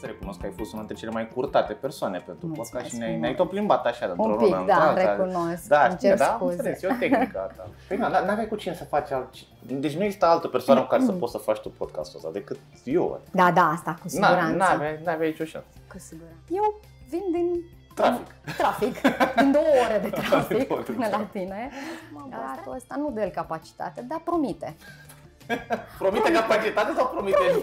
să recunosc că ai fost una dintre cele mai curtate persoane pentru Mulțumesc podcast și ne-ai, mult. ne-ai tot plimbat așa de Un pic, da, recunosc. Da, Îmi știi, cer da, am scuze. înțeles, e o tehnică asta. Păi nu, n-aveai cu cine să faci alt... Deci nu există altă persoană cu care să poți să faci tu podcastul ăsta decât eu. Da, da, asta cu Na, siguranță. n-aveai, n-aveai nicio șansă. Cu siguranță. Eu vin din Trafic. trafic, din două ore de trafic Două ore de până la trafic. tine. Băiatul ăsta nu dă el capacitate, dar promite. Promite capacitate sau promite? în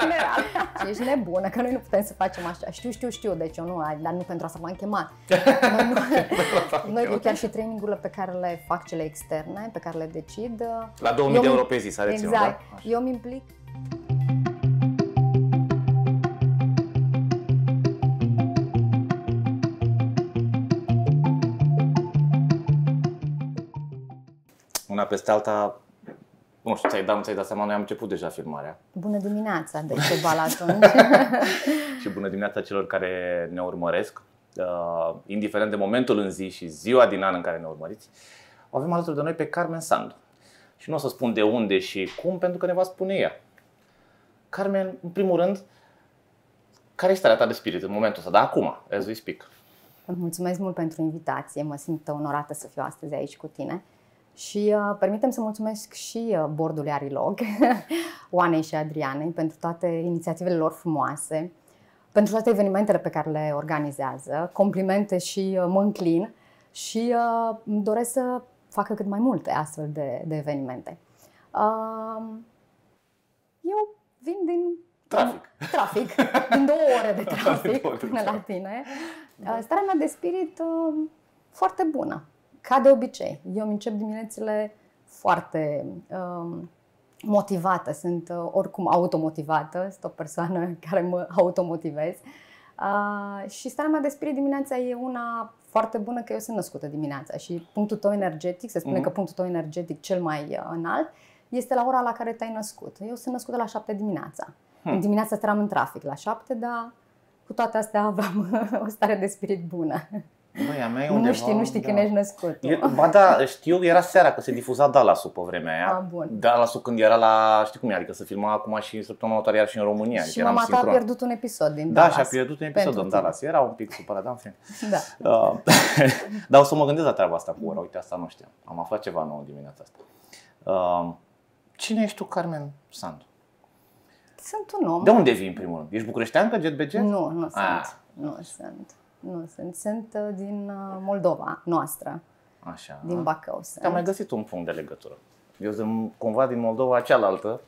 general. Și ești nebună, că noi nu putem să facem așa. Știu, știu, știu, deci eu nu, dar nu pentru asta m-am chemat. Noi, nu, noi chiar și trainingurile pe care le fac cele externe, pe care le decid. La 2000 eu de mi- euro pe zi s-a reținut, Exact. da? Așa. Eu mi implic Una peste alta, nu știu, ți-ai dat, nu ți-ai dat seama, noi am început deja filmarea. bună dimineața, de ce bal atunci. și bună dimineața celor care ne urmăresc, uh, indiferent de momentul în zi și ziua din an în care ne urmăriți. O avem alături de noi pe Carmen Sandu. Și nu o să spun de unde și cum, pentru că ne va spune ea. Carmen, în primul rând, care este starea ta de spirit în momentul ăsta? Da, acum, as we speak. Îți mulțumesc mult pentru invitație, mă simt onorată să fiu astăzi aici cu tine. Și uh, permitem să mulțumesc și uh, bordului Arilog, Oanei și Adrianei, pentru toate inițiativele lor frumoase, pentru toate evenimentele pe care le organizează, complimente și uh, mă înclin și uh, îmi doresc să facă cât mai multe astfel de, de evenimente. Uh, eu vin din Trafic. trafic, din două ore de trafic Două ore de până la trafic. tine. Uh, Starea mea de spirit uh, foarte bună, ca de obicei. Eu îmi încep diminețile foarte um, motivată, sunt uh, oricum automotivată, sunt o persoană care mă automotivez. Uh, și starea mea de spirit dimineața e una foarte bună că eu sunt născută dimineața și punctul tău energetic, se spune Mhm. că punctul tău energetic cel mai uh, înalt este la ora la care te-ai născut. Eu sunt născută la 7 dimineața. Hmm. În dimineața eram în trafic la 7, dar cu toate astea aveam o stare de spirit bună. Băi, a mea e nu undeva, știi, nu știi da. când ești născut. E, ba da, știu, era seara că se difuza Dallas-ul pe vremea aia. Ah, bun. Dallas-ul când era la, știi cum e, adică se filma acum și săptămâna următoare iar și în România. și adică eram mama ta a sincron. pierdut un episod din Da, Dallas. și a pierdut un episod Pentru în tine. Dallas. Era un pic supărat, da, în fine. Da. Uh, dar o să mă gândesc la treaba asta cu ora. Uite, asta nu știam. Am aflat ceva nou dimineața asta. Uh, cine ești tu, Carmen Sandu? Sunt un om. De unde vii, în primul rând? Ești bucureșteancă, jet be jet? Nu, nu sunt. Ah. Nu sunt. Nu sunt. Sunt uh, din uh, Moldova noastră, Așa. din Bacău. Sunt. Te-am mai găsit un punct de legătură. Eu sunt cumva din Moldova cealaltă,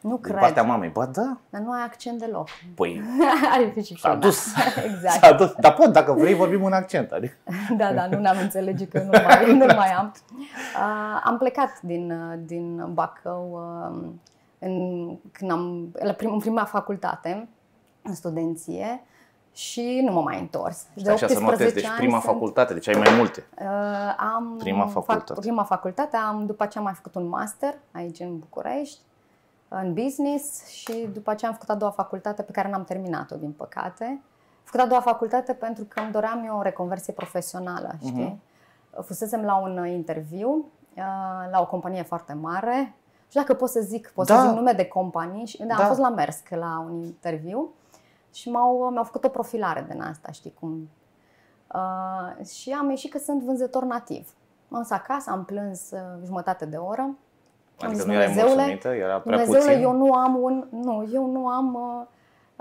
Nu din cred. partea mamei. Ba da, Dar nu ai accent deloc. păi Ar fi și s-a ciudat. dus. exact. S-a dus. Dar pot, dacă vrei, vorbim în accent. Adică. Da, da, nu ne-am înțelege că nu mai, nu mai am. Uh, am plecat din, uh, din Bacău uh, în, când am, la prim, în prima facultate, în studenție, și nu m-am mai întors. Stai așa să notez, deci ani prima sunt- facultate, deci ai mai multe. Uh, am Prima fac- facultate. prima facultate, am, după aceea am mai făcut un master aici în București, în business și după aceea am făcut a doua facultate pe care n-am terminat-o, din păcate. Am făcut a doua facultate pentru că îmi doream eu o reconversie profesională, știi? Fusesem la un uh, interviu uh, la o companie foarte mare. Nu știu dacă pot să zic, pot Da. să zic nume de companii. Și, da, Da. am fost la Mersk la un interviu și m-au, mi-au făcut o profilare din asta, știi cum. Uh, și am ieșit că sunt vânzător nativ. M-am dus acasă, am plâns uh, jumătate de oră. Am Adică zis, nu erai "Dumnezeule, mulțumită, era prea Dumnezeule, puțin. eu nu am un, nu, eu nu am uh,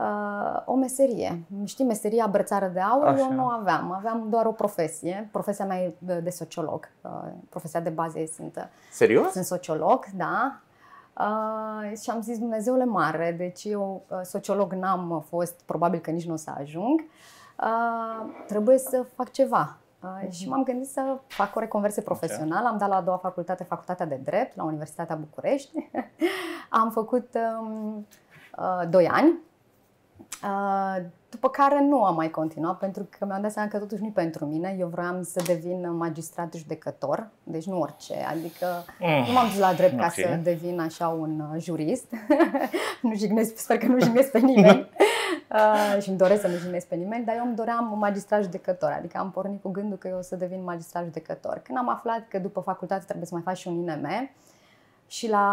uh, o meserie. Știi, meseria brățară de aur, Așa. eu nu aveam. Aveam doar o profesie. Profesia mea e de, de sociolog. Uh, profesia de bază e sunt, uh, Serios? sunt sociolog, da. Uh, și am zis Dumnezeule mare, deci eu uh, sociolog n-am fost, probabil că nici nu o să ajung. Uh, trebuie să fac ceva. Uh, și m-am gândit să fac o reconversie profesională. Am dat la a doua facultate, facultatea de drept, la Universitatea București. am făcut um, uh, doi ani. Uh, după care nu am mai continuat pentru că mi-am dat seama că totuși nu pentru mine. Eu vroiam să devin magistrat judecător, deci nu orice. Adică Mm. nu m-am dus la drept ca Ok. să devin așa un uh, jurist. nu jignesc, sper că nu jignesc pe nimeni. Uh, și îmi doresc să nu jignesc pe nimeni, dar eu îmi doream magistrat judecător. Adică am pornit cu gândul că eu o să devin magistrat judecător. Când am aflat că după facultate trebuie să mai faci și un INM și la,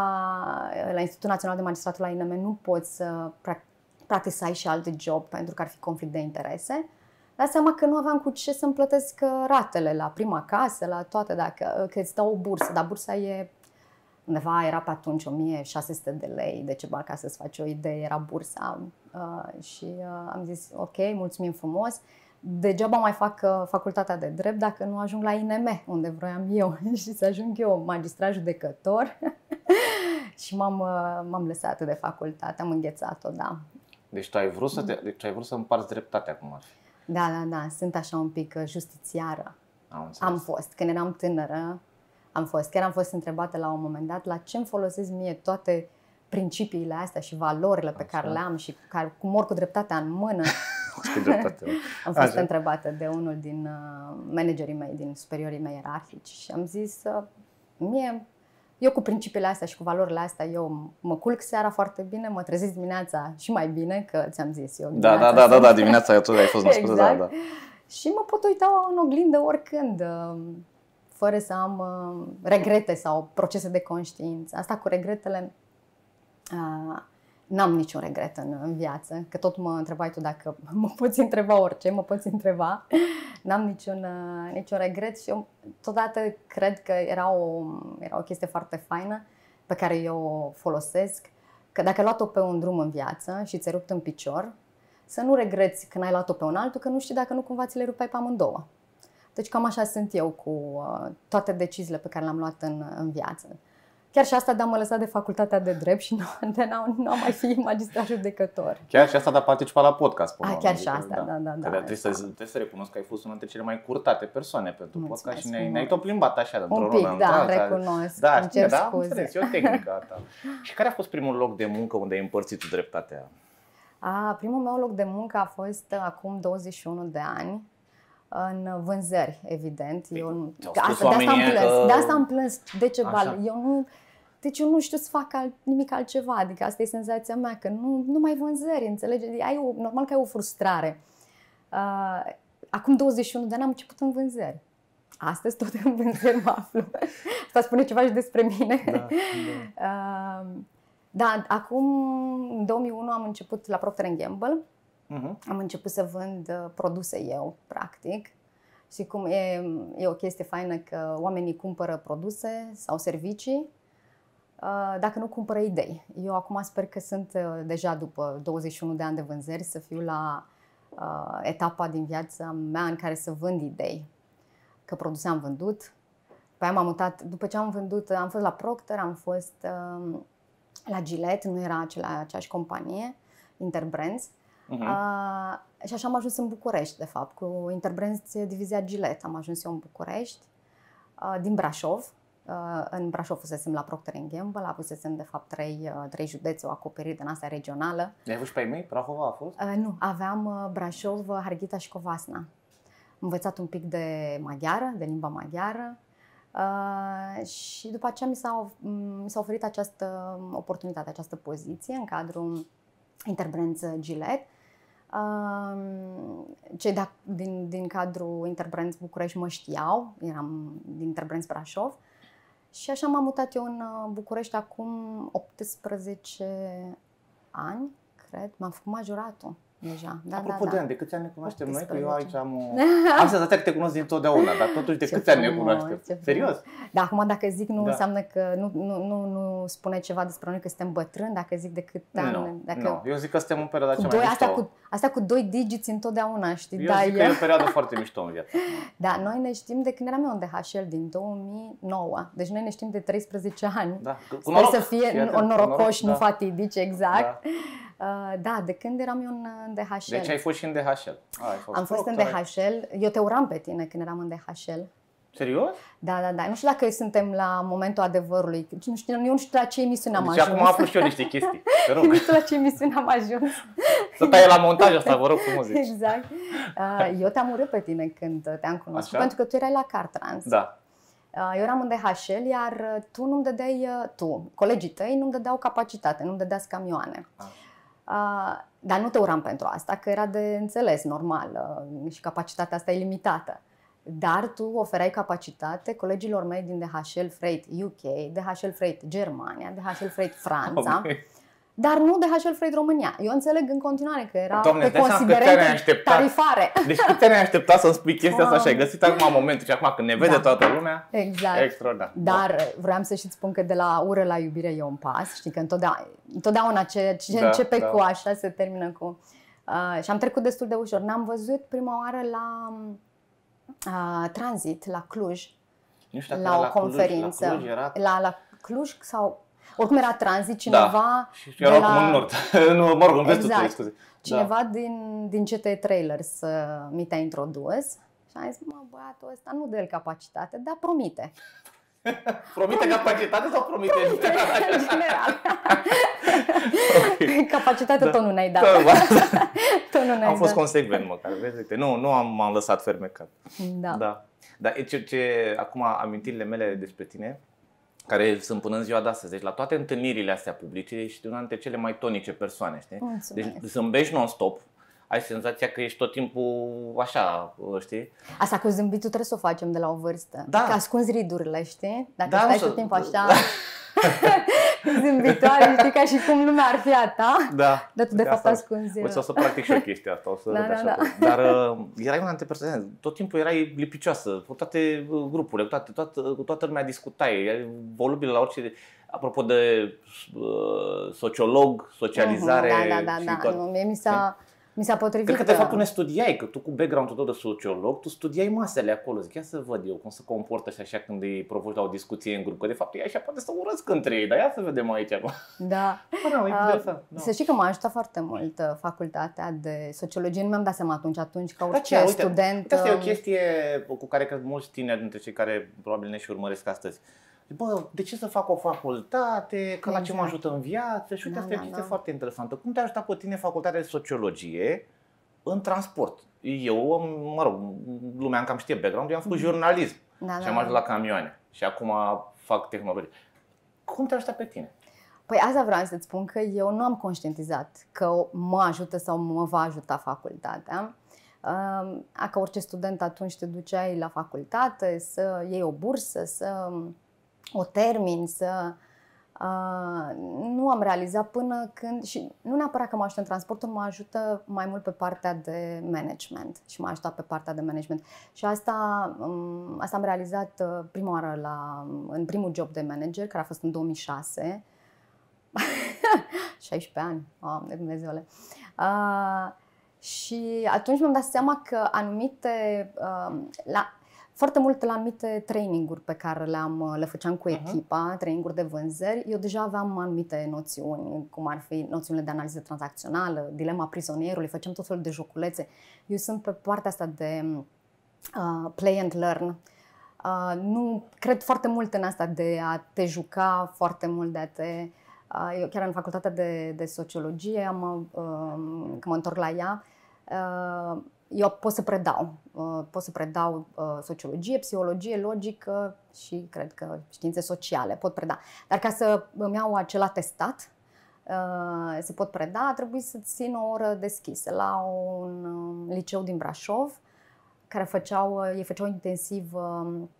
la Institutul Național de Magistratură la INM nu poți să prac- practic să ai și alt job pentru că ar fi conflict de interese. Dar seama că nu aveam cu ce să-mi plătesc uh, ratele la prima casă, la toate, dacă, uh, că îți dau o bursă, dar bursa e undeva, era pe atunci 1600 de lei, de ceva, ca să-ți faci o idee, era bursa. Uh, și uh, am zis, ok, mulțumim frumos, degeaba mai fac uh, facultatea de drept dacă nu ajung la INM, unde vroiam eu, și să ajung eu magistrat judecător. și m-am, uh, m-am lăsat de facultate, am înghețat-o, da. Deci tu ai vrut să, te, deci ai vrut să împarți dreptatea cum ar fi. Da, da, da, sunt așa un pic uh, justițiară. Am, înțeles. Am fost, când eram tânără, am fost. Chiar am fost întrebată la un moment dat la ce îmi folosesc mie toate principiile astea și valorile pe Așa. care le am și care cum mor cu dreptatea în mână. Cu dreptate. Am fost Așa. întrebată de unul din uh, managerii mei, din superiorii mei ierarhici și am zis, uh, mie, eu cu principiile astea și cu valorile astea, eu mă culc seara foarte bine, mă trezesc dimineața și mai bine, că ți-am zis eu. Da, da, dimineața da, da, sunt- da, dimineața tu ai fost născută, Exact. da, da. Și mă pot uita în oglindă oricând, uh, fără să am uh, regrete sau procese de conștiință. Asta cu regretele, uh, n-am niciun regret în, în viață, că tot mă întrebai tu dacă mă poți întreba orice, mă poți întreba. N-am niciun, uh, niciun regret și eu totodată cred că era o, era o chestie foarte faină pe care eu o folosesc, că dacă ai luat-o pe un drum în viață și ți-ai rupt în picior, să nu regreți când ai luat-o pe un altul, că nu știi dacă nu cumva ți le rupeai pe amândouă. Deci cam așa sunt eu cu uh, toate deciziile pe care le-am luat în, în viață. Chiar și asta de a mă lăsa de facultatea de drept și nu, de n-am, n-am mai fi magistrat judecător. Chiar și asta de a participa la podcast. până A, la chiar urmă, și adică, asta, da, da, da, Că trebuie, să, asta. trebuie să recunosc că ai fost una dintre cele mai curtate persoane pentru Mulțumesc podcast și ne-ai, mult. ne-ai tot plimbat așa, dintr-o Un lună pic, în da, alta. recunosc. Da, Îmi știi, cer da, am scuze. înțeles, e o tehnică a ta. și care a fost primul loc de muncă unde ai împărțit tu dreptatea? A, primul meu loc de muncă a fost uh, acum 21 de ani în vânzări, evident. Eu, nu- ți-au de, spus asta, de asta am oamenii plâns. că- De asta am plâns de ceva. Așa. Eu nu, deci eu nu știu să fac alt, nimic altceva. Adică asta e senzația mea, că nu, nu mai vânzări, înțelegi? Ai o, normal că ai o frustrare. Uh, acum 21 de ani am început în vânzări. Astăzi tot în vânzări mă aflu. Asta spune ceva și despre mine. Da, da. Uh, da, acum, în 2001, am început la Procter Gamble. Mhm. Am început să vând uh, produse eu, practic. Și cum e, e o chestie faină că oamenii cumpără produse sau servicii uh, dacă nu cumpără idei. Eu acum sper că sunt uh, deja după 21 de ani de vânzări să fiu la uh, etapa din viața mea în care să vând idei. Că produse am vândut, după aia m-am mutat, după ce am vândut, am fost la Procter, am fost uh, la Gillette, nu era acela, aceeași companie, Interbrands. Mhm. Uh, și așa am ajuns în București, de fapt, cu Interbrands divizia Gillette. Am ajuns eu în București, uh, din Brașov. Uh, în Brașov fusesem la Procter Gamble, avusesem de fapt trei, uh, trei județe, o acoperire din asta regională. Le-ai avut și pe ai mei? Prahova a fost? Uh, nu, aveam uh, Brașov, uh, Harghita și Covasna. Am învățat un pic de maghiară, de limba maghiară. Uh, și după aceea mi s-a, of- m- mi s-a oferit această oportunitate, această poziție în cadrul Interbrands Gillette. Uh, cei de, din, din cadrul Interbrands București mă știau, eram din Interbrands Brașov. Și așa m-am mutat eu în uh, București acum 18 ani, cred. M-am făcut majoratul deja. Da, Apropo da, de da. ani, de câți ani ne cunoaștem noi? Că eu 18. aici am o... Am senzația că te cunosc dintotdeauna, dar totuși de Ce câți ani ne frumos, cunoaștem? ce frumos. Serios? Da, acum dacă zic nu Da. înseamnă că nu, nu, nu, nu spune ceva despre noi că suntem bătrâni, dacă zic de cât ani, Nu, dacă nu. Eu zic că suntem în perioada cu cea doi, mai asta, mișto. cu, asta cu doi digiți întotdeauna, știi? Eu da, zic că e o perioadă foarte mișto în viața. da, noi ne știm de când eram eu în DHL din 2009. Deci noi ne știm de 13 ani. Da, cu Sper noroc. să fie Fii atent, o cu norocoși, nu da. fatidici, exact. Da. Uh, da, de când eram eu în, în DHL. Deci ai fost și în DHL. A, ai fost Am fost în Procter, ai- DHL. Eu te uram pe tine când eram în DHL. Serios? Da, da, da. Nu știu dacă suntem la momentul adevărului. Nu știu, eu nu știu la ce emisiune am Deci ajuns. acum aflu și eu niște chestii. Te rog. nu știu la ce emisiune am ajuns. Să taie la montaj asta, vă rog frumos. Deci. exact. Uh, Eu te-am urât pe tine când te-am cunoscut, Așa? pentru că tu erai la Cartrans. Da. Uh, Eu eram în DHL, iar uh, tu nu-mi dădeai, uh, tu, colegii tăi nu-mi dădeau capacitate, nu-mi dădeați camioane. Ah. Uh, dar nu te uram pentru asta, că era de înțeles, normal, uh, și capacitatea asta e limitată. Dar tu oferai capacitate colegilor mei din DHL Freight UK, DHL Freight Germania, DHL Freight Franța. Ok. Dar nu de HL Freight România. Eu înțeleg în continuare că era Doamne, pe dai seama cât considerente te-ai așteptat. tarifare. Deci cât te-ai așteptat să-mi spui chestia asta Wow. și ai găsit acum momentul și acum când ne vede Da. toată lumea, Exact. extraordinar. Dar vreau să și spun că de la ură la iubire e un pas. Știi că întotdeauna, întotdeauna ce, ce Da, începe da. cu așa se termină cu... Uh, și am trecut destul de ușor. Ne-am văzut prima oară la uh, tranzit, la Cluj, Nu știu dacă la era o conferință. La Cluj, la Cluj era... la, la Cluj sau... Oricum era tranzit, cineva... Da. Și de era la- acum în nord. nu, mă rog, în vestul Exact. țării, scuze. Cineva Da. din, din CT Trailers uh, mi te-a introdus și am zis, mă, băiatul ăsta nu dă el capacitate, dar promite. Promite capacitate sau promite? în general. Ok. Capacitate Da. tot nu ne-ai dat. Da, tot nu ne-ai Am fost dat. consecvent măcar, vezi? Uite, nu, nu am, m-am lăsat fermecat. Da. Da. Dar e ce, ce, acum amintirile mele despre tine, care sunt până în ziua de astăzi, deci la toate întâlnirile astea publice, ești una dintre cele mai tonice persoane, știi? Mulțumesc. Deci zâmbești non-stop, ai senzația că ești tot timpul așa, știi? Asta cu zâmbitul trebuie să o facem de la o vârstă. Da. Că ascunzi ridurile, știi? Dacă Da, stai nu să- tot timpul așa zâmbitoare, știi, ca și cum lumea ar fi a ta, Da. dar tu de Uite, fapt asta- ascunzi. Uite, o să practic și eu chestia asta, o să Da, râd da, așa. da. tot. Dar uh, erai una dintre persoane, tot timpul erai lipicioasă, cu toate uh, grupurile, cu, toate, toată, cu toată lumea discutai, erai volubil la orice... Apropo de uh, sociolog, socializare Mhm, Da, da, da, și da. toate. Nu, mie mi s-a, mi s-a potrivit. Cred că de fapt tu ne studiai, că tu cu background-ul tău de sociolog, tu studiai masele acolo. Zic, ia să văd eu cum se comportă și așa când îi provoci la o discuție în grup. Că de fapt ei așa poate să urăsc între ei, dar ia să vedem aici acum. Da. Până, e Ah, interesant. Da. Să știi că m-a ajutat foarte mult uh, facultatea de sociologie. Nu mi-am dat seama atunci, atunci ca Da, orice ce, uite, student. Uite, asta e o uh, chestie cu care cred mulți tineri dintre cei care probabil ne și urmăresc astăzi. Bă, de ce să fac o facultate? Că la ce mă Exact. ajută în viață? Și uite, Da, asta e o da, chestie da. foarte interesantă. Cum te-a ajutat pe tine facultatea de sociologie în transport? Eu, am- mă rog, lumea încă cam știe background, eu am făcut jurnalism da, și am ajuns la camioane și acum fac tehnologie. Cum te-a ajutat pe tine? Păi asta vreau să-ți spun că eu nu am conștientizat că mă ajută sau mă va ajuta facultatea. Uh, a, ca orice student atunci te duceai la facultate să iei o bursă, să o termini, să... Uh, nu am realizat până când, și nu neapărat că mă ajută în transportul, mă ajută mai mult pe partea de management și m-a ajutat pe partea de management. Și asta, um, asta am realizat uh, prima oară la, în primul job de manager, care a fost în 2006. 16 ani, Doamne Dumnezeule. Uh, și atunci mi-am dat seama că anumite, uh, la, foarte mult la anumite traininguri pe care le-am, le făceam cu Mhm. echipa, traininguri de vânzări, eu deja aveam anumite noțiuni, cum ar fi noțiunile de analiză tranzacțională, dilema prizonierului, făceam tot felul de joculețe. Eu sunt pe partea asta de uh, play and learn. Uh, nu cred foarte mult în asta de a te juca foarte mult, de a te Uh, Eu chiar în facultatea de, de sociologie, am, uh, când mă întorc la ea, uh, eu pot să predau. Uh, Pot să predau uh, sociologie, psihologie, logică și cred că științe sociale. Pot preda. Dar ca să îmi iau acel atestat, uh, se pot preda, a trebuit să țin o oră deschisă la un uh, liceu din Brașov, care făceau, uh, ei făceau intensiv um,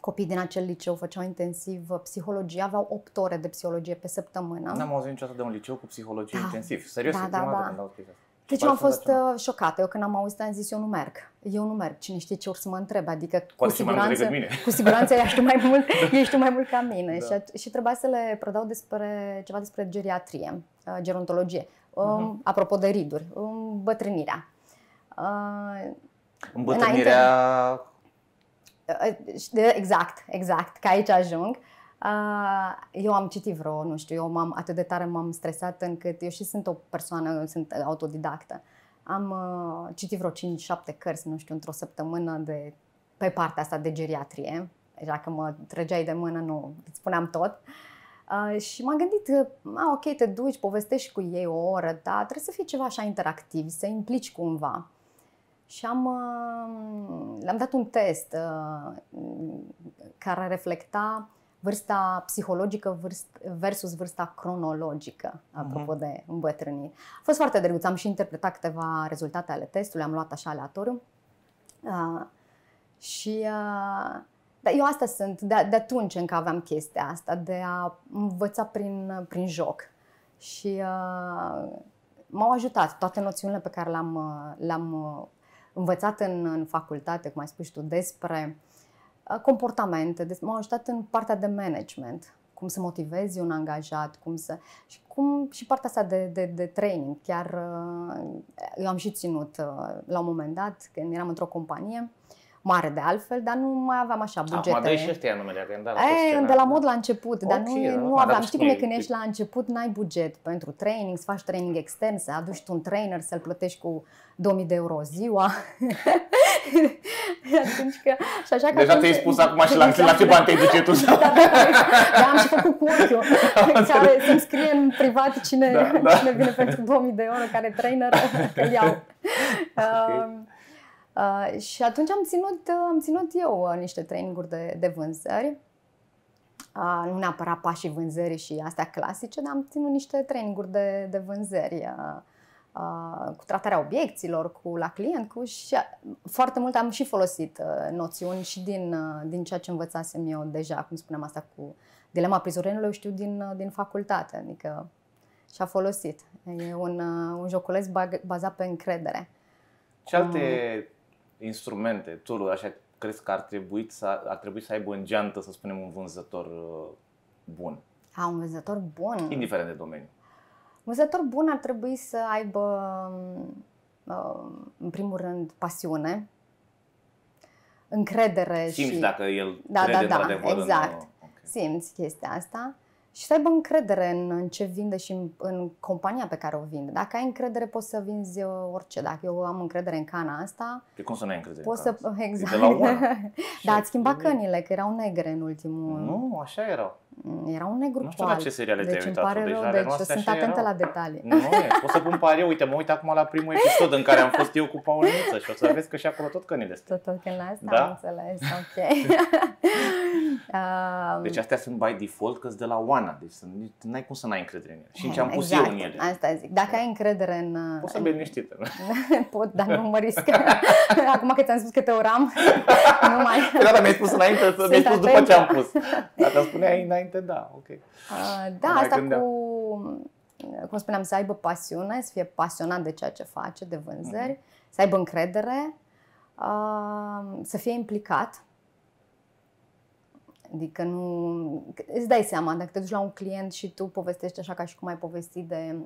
Copiii din acel liceu făceau intensiv uh, psihologie, aveau 8 ore de psihologie pe săptămână. N-am auzit niciodată de un liceu cu psihologie Da. intensiv. Serios, Da, e da, prima dată da. când aud chestia asta. Deci Pare eu am fost senzațional. uh, șocată. Eu când am auzit am zis eu nu merg. Eu nu merg. Cine știe ce or să mă întreb. Adică cu Poate și mai mult siguranță, decât mine. cu siguranță ești tu mai mult, ești tu mai mult ca mine. Da. Și, at- și trebuia să le predau despre ceva despre geriatrie, uh, gerontologie. Um, Mhm. Apropo de riduri, um, bătrânirea. Uh, Îmbătrânirea... Uh, Exact, exact, că aici ajung. Uh, Eu am citit vreo, nu știu, eu m-am, atât de tare m-am stresat încât eu și sunt o persoană, sunt autodidactă. Am uh, citit vreo 5-7 cărți, nu știu, într-o săptămână de, pe partea asta de geriatrie. Deja că mă trăgeai de mână, nu, îți spuneam tot. Uh, și m-am gândit, că, a, ok, te duci, povestești cu ei o oră, dar trebuie să fie ceva așa interactiv, să implici cumva. Și am, uh, le-am dat un test uh, care reflecta vârsta psihologică vârst- versus vârsta cronologică, apropo de îmbătrânire. A fost foarte drăguț, am și interpretat câteva rezultate ale testului, am luat așa aleatoriu. Uh, și uh, dar eu asta sunt, de, de atunci încă aveam chestia asta, de a învăța prin, prin joc. Și uh, m-au ajutat toate noțiunile pe care le-am, uh, le-am uh, învățat în, în facultate, cum ai spus tu, despre uh, comportamente, des- m-au ajutat în partea de management, cum să motivezi un angajat, cum să și cum și partea asta de, de, de training. Chiar uh, eu am și ținut uh, la un moment dat, când eram într-o companie mare de altfel, dar nu mai aveam așa bugete. Acum dă și ăștia numele, că îmi dat la E, scena. de la mod la început, dar Ok, nu, da, nu da, aveam. dar Știi cum e spune- când ești la început, n-ai buget pentru training, să faci training extern, să aduci tu un trainer, să-l plătești cu 2000 de euro ziua. Atunci că, și așa că Deja atunci- te-ai spus acum și la, la ce bani te-ai duce tu? da, da, da, am și făcut cu ochiul care să-mi scrie în privat cine, Da, da. cine vine pentru 2000 de euro, care e trainer, că iau. Uh, uh, și atunci am ținut, uh, am ținut eu uh, niște traininguri de, de vânzări. Uh, nu neapărat pașii vânzării și astea clasice, dar am ținut niște traininguri de, de vânzări. Uh, uh, cu tratarea obiecțiilor, cu la client, cu și foarte mult am și folosit uh, noțiuni și din, uh, din ceea ce învățasem eu deja, cum spuneam asta cu dilema prizonierilor, eu știu din, uh, din facultate, adică și-a folosit. E un, uh, un joculeț bag- bazat pe încredere. Ce alte instrumente, tool așa, crezi că ar trebui să, ar trebui să aibă în geantă, să spunem, un vânzător uh, bun, A, un vânzător bun. indiferent de domeniu? Un vânzător bun ar trebui să aibă, uh, în primul rând, pasiune, încredere Simți și... dacă el Da, crede da, da, într-adevăr exact. în... uh, ok. simți chestia asta și să aibă încredere în, în ce vinde și în, în compania pe care o vinde. Dacă ai încredere, poți să vinzi uh, orice. Dacă eu am încredere în cana asta, Pe cum să nu ai încredere poți în să... caz? Exact. E de la una. da, ați schimbat trebuie- cănile, că erau negre în ultimul... Nu, așa erau. Era un negru Nu cu știu la alb. ce seriale deci te-ai îmi uitat pare tu, deci rău, ale deci noastre sunt așa atentă erau. la detalii. Nu e, pot să pun pariu. Uite, mă uit acum la primul episod în care am fost eu cu Pauliniță și o să vezi că și acolo tot cănile sunt. Tot, tot când asta Da. am înțeles, ok. Um, Deci astea sunt by default că de la Oana, deci sunt, n-ai cum să n-ai încredere în ele. Și ce am pus exact, eu în ele. Asta zic. Dacă ai încredere în... Poți să în- bei liniștită. Pot, dar nu mă risc. Acum că ți-am spus că te uram, nu mai... Păi da, dar mi-ai spus înainte, să- mi-ai Sunt spus după atentă. ce am pus. Dacă îmi spuneai înainte, da, ok. Uh, da, Mă mai asta gândeam. cu, cum spuneam, să aibă pasiune, să fie pasionat de ceea ce face, de vânzări, să aibă încredere, uh, să fie implicat. Adică nu... Îți dai seama, dacă te duci la un client și tu povestești așa ca și cum ai povestit de...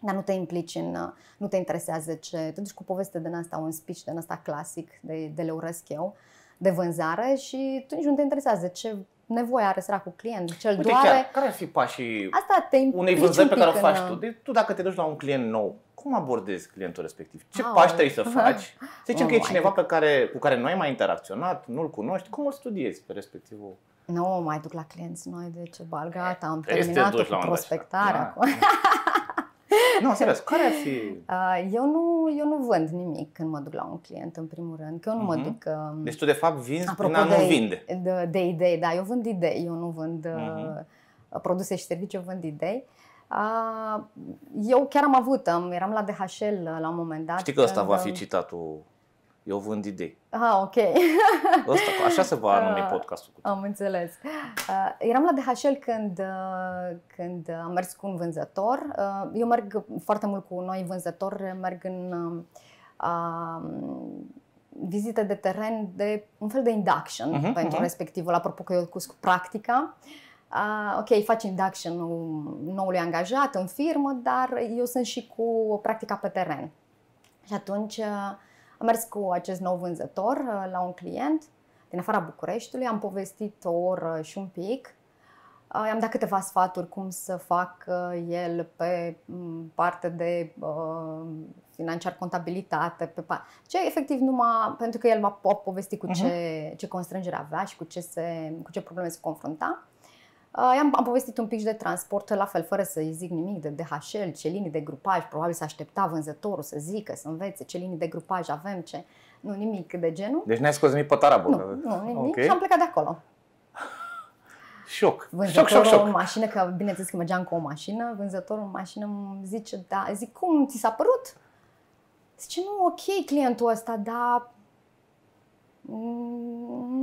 Dar nu te implici în... uh, Nu te interesează ce... Te duci cu poveste din asta, un speech din asta clasic, de, de le urăsc eu, de vânzare și tu nici nu te interesează ce nevoie are săracul client, ce îl Uite, doare. chiar, care ar fi pașii Asta te implici unei vânzări un pe care o pic faci în- tu? De, tu dacă te duci la un client nou, cum abordezi clientul respectiv? Ce Aoleu. pași trebuie să faci? Să zicem Oh că e my cineva God. pe care, cu care nu ai mai interacționat, nu-l cunoști, cum îl studiezi pe respectivul? Nu mai duc la clienți noi, de ce bal, gata, am Trebuie să te terminat duci cu la un moment dat. prospectarea. Da. acum. Nu, serios, care ar fi... Uh, Eu nu, eu nu vând nimic când mă duc la un client, în primul rând, că eu nu mă Mhm. duc... uh, Deci tu de fapt vinzi Apropo prin a nu de, vinde. De, de idei, da, eu vând idei, eu nu vând uh, Mhm. produse și servicii, eu vând idei. Uh, eu chiar am avut, am, eram la DHL la un moment dat. Știi că ăsta când, va fi uh, citatul Eu vând idei. Ah, ok. Ăsta, așa se va numi Ah. podcastul cu Am înțeles. Uh, eram la DHL când, uh, când am mers cu un vânzător. Uh, eu merg foarte mult cu noi vânzători, merg în uh, um, vizite de teren de un fel de induction Mhm, pentru mhm. respectivul, apropo că eu cu practica. Uh, ok, faci induction noului angajat în firmă, dar eu sunt și cu practica pe teren. Și atunci uh, am mers cu acest nou vânzător uh, la un client din afara Bucureștiului, am povestit o oră și un pic. Uh, I-am dat câteva sfaturi cum să fac uh, el pe m, parte de uh, financiar contabilitate, pe pa- ce efectiv numai pentru că el va po- povesti cu ce, ce constrângere avea și cu ce, se, cu ce probleme se confrunta. Uh, am, am povestit un pic și de transport, la fel, fără să-i zic nimic de DHL, ce linii de grupaj, probabil să aștepta vânzătorul să zică, să învețe ce linii de grupaj avem, ce... Nu, nimic de genul. Deci n-ai scos nimic pe tarabă. Nu, că- nu, nimic. Ok. Și am plecat de acolo. Șoc. Șoc, Vânzătorul șoc, șoc. în mașină, că bineînțeles că mergeam cu o mașină, vânzătorul în mașină îmi zice, da, zic, cum, ți s-a părut? Zice, nu, ok clientul ăsta, dar mm,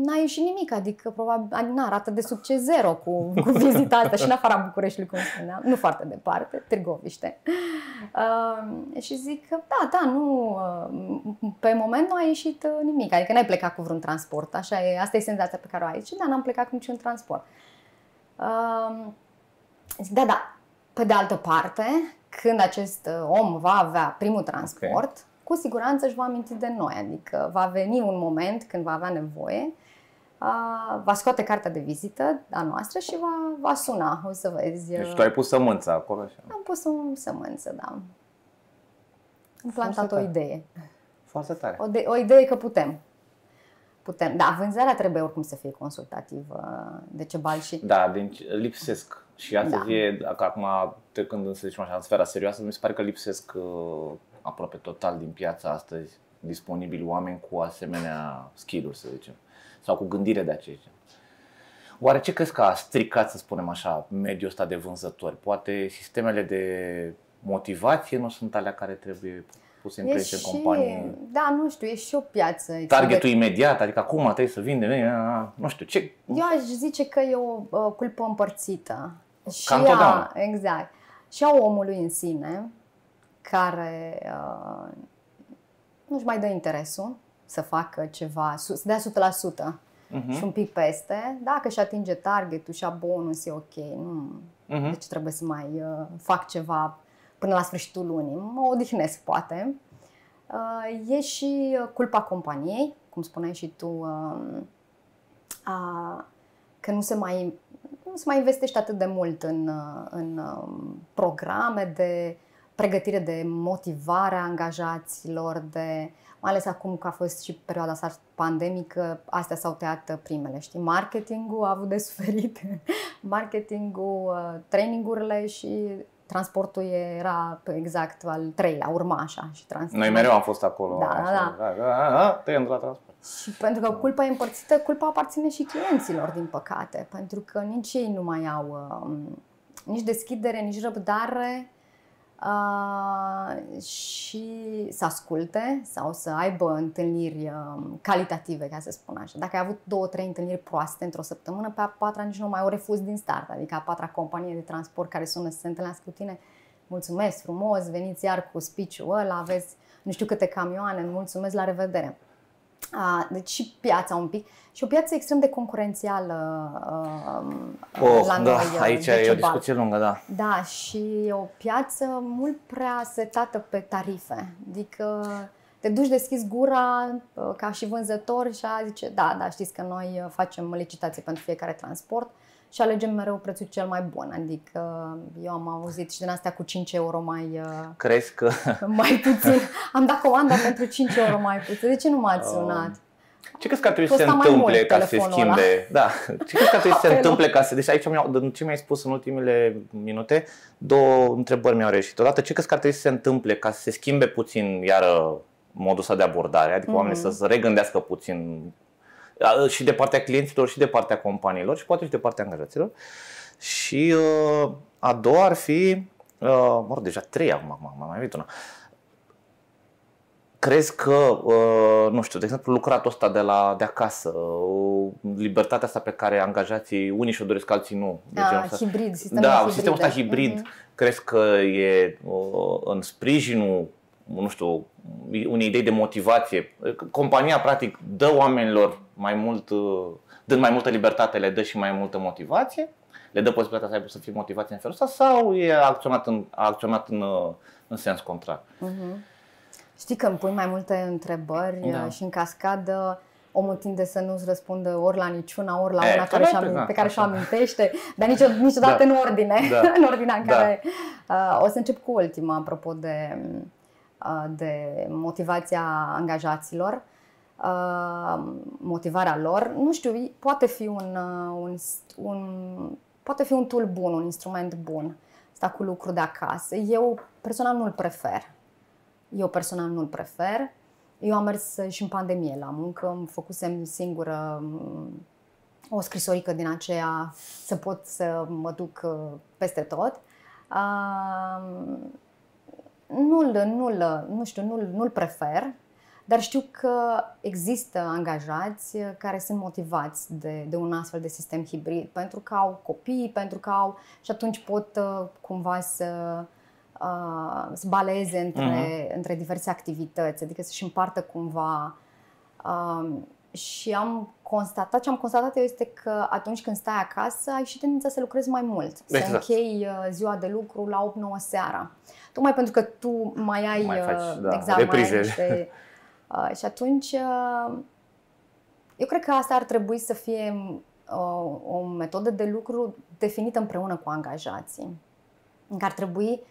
n-a ieșit nimic, adică probabil n arată de succes zero cu, cu vizita asta și în afara Bucureștiului, cum spuneam, nu foarte departe, Târgoviște. Uh, și zic că da, da, nu, uh, pe moment nu a ieșit uh, nimic, adică n-ai plecat cu vreun transport, așa e, asta e senzația pe care o ai. Și da, n-am plecat cu niciun transport. Uh, zic, da, da, pe de altă parte, când acest uh, om va avea primul transport, okay cu siguranță își va aminti de noi, adică va veni un moment când va avea nevoie, va scoate cartea de vizită a noastră și va, va suna, o să vezi. Deci tu ai pus sămânță acolo? Așa. Am pus o sămânță, da. Am plantat o idee. Foarte tare. O, de, o idee că putem. Putem. Da, vânzarea trebuie oricum să fie consultativă de ce bal și... Da, deci lipsesc. Și asta da. e, acum, trecând să zicem așa, în sfera serioasă, mi se pare că lipsesc uh, aproape total din piața astăzi disponibili oameni cu asemenea skill-uri, să zicem, sau cu gândire de aceștia. Oare ce crezi că a stricat, să spunem așa, mediul ăsta de vânzători? Poate sistemele de motivație nu sunt alea care trebuie puse în place în companie? Da, nu știu, e și o piață. Targetul de... imediat, adică acum trebuie să vinde, nu știu, ce... Eu aș zice că e o uh, culpă împărțită. Și a, exact. Și a omului în sine, care uh, nu-și mai dă interesul să facă ceva, să dea 100% uh-huh. și un pic peste. Dacă și atinge targetul și a bonus, e ok. Nu, uh-huh. Deci trebuie să mai uh, fac ceva până la sfârșitul lunii. Mă odihnesc, poate. Uh, e și culpa companiei, cum spuneai și tu, uh, uh, că nu se mai nu se mai investește atât de mult în, uh, în um, programe de pregătire de motivare a angajaților, de, mai ales acum că a fost și perioada asta pandemică, astea s-au tăiat primele, știi? Marketingul a avut de suferit, marketingul, uh, trainingurile și transportul era exact al treilea, urma așa. Și Noi mereu am fost acolo. Da, așa, da. da. da, da tăiem de la transport. Și pentru că culpa e împărțită, culpa aparține și clienților, din păcate, pentru că nici ei nu mai au um, nici deschidere, nici răbdare uh, și să asculte sau să aibă întâlniri uh, calitative, ca să spun așa. Dacă ai avut două, trei întâlniri proaste într-o săptămână, pe a patra nici nu mai o refuz din start, adică a patra companie de transport care sună să se întâlnească cu tine, mulțumesc frumos, veniți iar cu speech-ul ăla, aveți nu știu câte camioane, mulțumesc, la revedere. Uh, deci și piața un pic. Și o piață extrem de concurențială uh, oh, la da, noi. Uh, aici e o discuție lungă, da. Da, și o piață mult prea setată pe tarife. Adică te duci, deschizi gura uh, ca și vânzător și a zice, da, da, știți că noi uh, facem licitație pentru fiecare transport și alegem mereu prețul cel mai bun. Adică eu am auzit și din astea cu 5 euro mai... Uh, Crezi că... Mai puțin. Am dat comanda pentru 5 euro mai puțin. De ce nu m-ați sunat? Ce crezi că ar trebui să se întâmple ca să se schimbe? Ăla. Da. Ce crezi că ar trebui să se întâmple ca să... Deci aici, din ce mi-ai spus în ultimele minute, două întrebări mi-au reșit. Odată, ce crezi că ar trebui să se întâmple ca să se schimbe puțin iară modul ăsta de abordare? Adică mm-hmm. oamenii să se regândească puțin și de partea clienților și de partea companiilor și poate și de partea angajaților. Și uh, a doua ar fi, uh, mă rog, deja trei acum, m-am mai venit una. Crezi că, uh, nu știu, de exemplu, lucratul ăsta de, la, de acasă, uh, libertatea asta pe care angajații unii și-o doresc, alții nu. De da, hibrid, sistemul Da, hibrid. sistemul ăsta hibrid, uh-huh. crezi că e uh, în sprijinul nu știu, unei idei de motivație. Compania, practic, dă oamenilor mai mult, dând mai multă libertate, le dă și mai multă motivație, le dă posibilitatea să aibă să fie motivație în felul ăsta sau e acționat în, a acționat în, în sens contrar? Uh-huh. Știi că îmi pui mai multe întrebări da. și în cascadă omul tinde să nu-ți răspundă ori la niciuna, ori la e, una care și da, pe care și-o amintește, dar nicio, niciodată da. în ordine, da. în ordinea în da. care... Uh, o să încep cu ultima, apropo de Uh, de motivația angajaților, uh, motivarea lor. Nu știu, poate fi un, uh, un, un, poate fi un tool bun, un instrument bun, sta cu lucru de acasă. Eu personal nu-l prefer. Eu personal nu-l prefer. Eu am mers și în pandemie la muncă, îmi făcusem singură um, o scrisorică din aceea să pot să mă duc peste tot nu-l, nu-l, nu știu, nu-l, nu-l prefer. dar știu că există angajați care sunt motivați de, de un astfel de sistem hibrid pentru că au copii, pentru că au și atunci pot uh, cumva să uh, să baleze între, uh-huh. între diverse activități, adică să-și împartă cumva uh, și am constatat, ce am constatat eu este că atunci când stai acasă ai și tendința să lucrezi mai mult, exact. să închei uh, ziua de lucru la 8-9 seara. Tocmai pentru că tu mai ai mai faci, uh, da, exact, mai ai niște, uh, și atunci uh, eu cred că asta ar trebui să fie uh, o metodă de lucru definită împreună cu angajații. În care ar trebui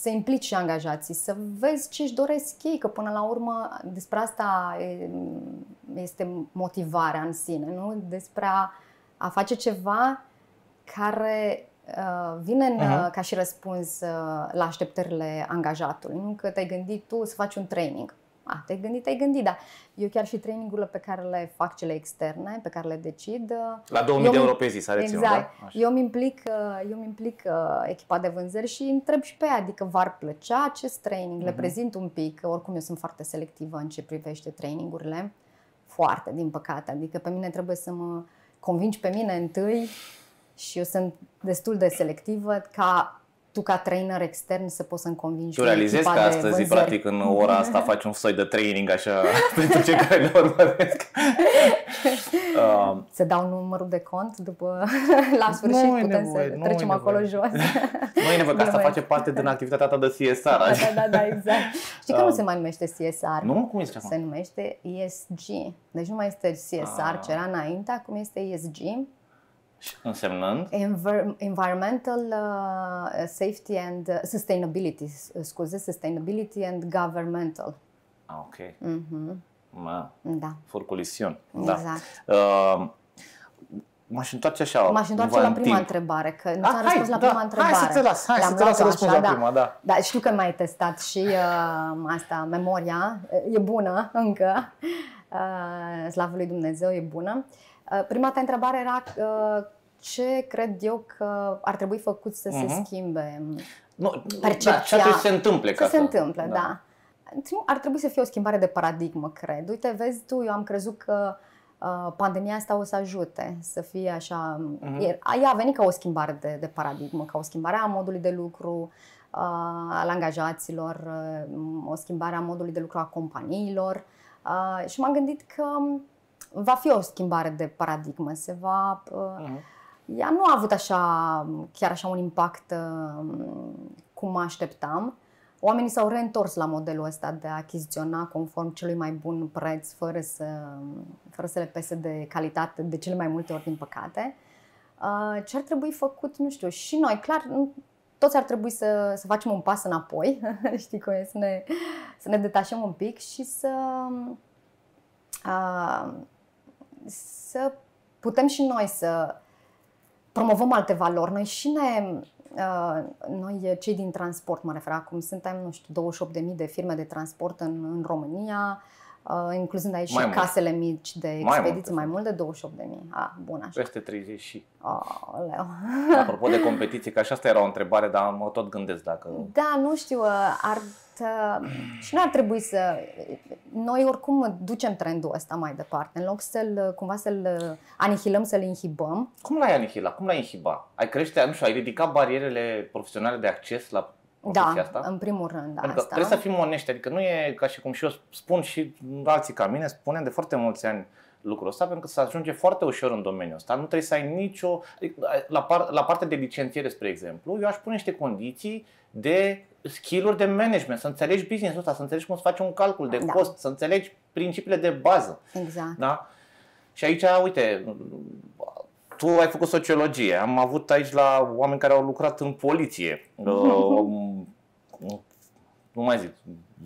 să implici și angajații, să vezi ce își doresc ei, că până la urmă despre asta este motivarea în sine, nu? Despre a, a face ceva care uh, vine în, uh-huh. ca și răspuns uh, la așteptările angajatului. Nu că te-ai gândit tu să faci un training. Ah, te-ai gândit, te-ai gândit, dar eu chiar și trainingurile pe care le fac cele externe, pe care le decid... Uh, La 2000 de euro pe zi s-a reținut, exact. da? Așa. Eu îmi implic, uh, eu îmi implic uh, echipa de vânzări și întreb și pe ea, adică v-ar plăcea acest training, uh-huh. le mhm. prezint un pic, oricum eu sunt foarte selectivă în ce privește trainingurile, foarte, din păcate, adică pe mine trebuie să mă convingi pe mine întâi și eu sunt destul de selectivă ca tu ca trainer extern să poți să-mi convingi. Tu realizezi că astăzi, practic, în ora asta faci un soi de training așa pentru cei care ne urmăresc. uh, să dau numărul de cont după la sfârșit nu putem nevoie, să trecem acolo nevoie. jos. nu e nevoie, că asta face parte din activitatea ta de CSR. Da, da, da, exact. Știi că uh, nu se mai numește CSR? Nu? Cum este Se numește ESG. Deci nu mai este CSR, uh. ce era înainte, acum este ESG. Însemnând? Enver- environmental uh, Safety and uh, Sustainability, scuze, Sustainability and Governmental. Ah, ok. Mm-hmm. Ma, da. Furculision. Da. Exact. Da. Uh, M-aș întoarce așa. M-aș întoarce la prima întrebare, că nu ți-am răspuns la da, prima întrebare. Hai să te las, hai să te las să răspunzi la prima, da. Da, știu că mai ai testat și uh, asta, memoria, e bună încă, uh, slavă lui Dumnezeu, e bună. Uh, prima ta întrebare era uh, ce cred eu că ar trebui făcut să uh-huh. se mhm. schimbe nu, percepția. Da, ce ar trebui să se întâmple. Să se întâmple, da. da. Ar trebui să fie o schimbare de paradigmă, cred. Uite, vezi tu, eu am crezut că uh, pandemia asta o să ajute să fie așa. Uh-huh. Ea a venit ca o schimbare de, de paradigmă, ca o schimbare a modului de lucru uh, al angajaților, uh, o schimbare a modului de lucru a companiilor. Uh, și m-am gândit că va fi o schimbare de paradigmă, se va. Uh, uh-huh ea nu a avut așa, chiar așa un impact uh, cum mă așteptam. Oamenii s-au reîntors la modelul ăsta de a achiziționa conform celui mai bun preț, fără să, fără să le pese de calitate, de cele mai multe ori, din păcate. Uh, ce ar trebui făcut, nu știu, și noi, clar, toți ar trebui să, să facem un pas înapoi, știi cum e, să ne, să ne detașăm un pic și să, uh, să putem și noi să promovăm alte valori. Noi și ne, uh, noi cei din transport, mă refer acum, suntem, nu știu, 28.000 de firme de transport în, în România, uh, incluzând aici mai și mult. casele mici de expediții, mai mult, mai mult de 28.000. Ah, bun, așa. Peste 30 și. Oh, leu. Apropo de competiție, că așa asta era o întrebare, dar mă tot gândesc dacă... Da, nu știu, uh, ar și nu ar trebui să... Noi oricum ducem trendul ăsta mai departe, în loc să-l, cumva să-l anihilăm, să-l inhibăm. Cum l-ai anihila? Cum l-ai inhiba? Ai crește, nu știu, ai ridicat barierele profesionale de acces la da, asta? în primul rând, Pentru că asta. trebuie să fim onești, adică nu e ca și cum și eu spun și alții ca mine, spunem de foarte mulți ani lucrul ăsta, pentru că se ajunge foarte ușor în domeniul ăsta. Nu trebuie să ai nicio... Adică, la, par, la partea de licențiere, spre exemplu, eu aș pune niște condiții de skill-uri de management, să înțelegi business-ul ăsta, să înțelegi cum să faci un calcul de da. cost, să înțelegi principiile de bază. Exact. Da? Și aici, uite, tu ai făcut sociologie, am avut aici la oameni care au lucrat în poliție, uh, nu mai zic,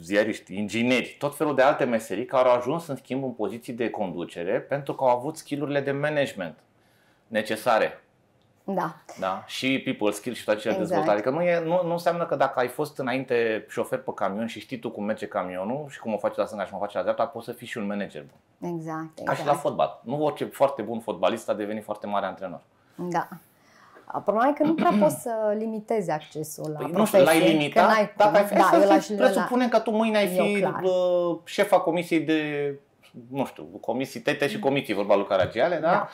ziariști, ingineri, tot felul de alte meserii care au ajuns în schimb în poziții de conducere pentru că au avut skillurile de management necesare. Da. da. Și people skill și toate cele exact. dezvoltare. Adică nu, e, nu, nu înseamnă că dacă ai fost înainte șofer pe camion și știi tu cum merge camionul și cum o faci la stânga și cum o faci la dreapta, poți să fii și un manager bun. Exact, exact. Ca și la exact. fotbal. Nu orice foarte bun fotbalist a devenit foarte mare antrenor. Da. Problema e că nu prea poți să limitezi accesul la Păi, nu știu, l-ai profesie, limitat? că n-ai Dacă cum. ai fi, da, să eu fii- l-aș, presupune că tu mâine ai Eu, fi clar. uh, șefa comisiei de, nu știu, comisii tete și comisii, vorba lui Caragiale, da? Da.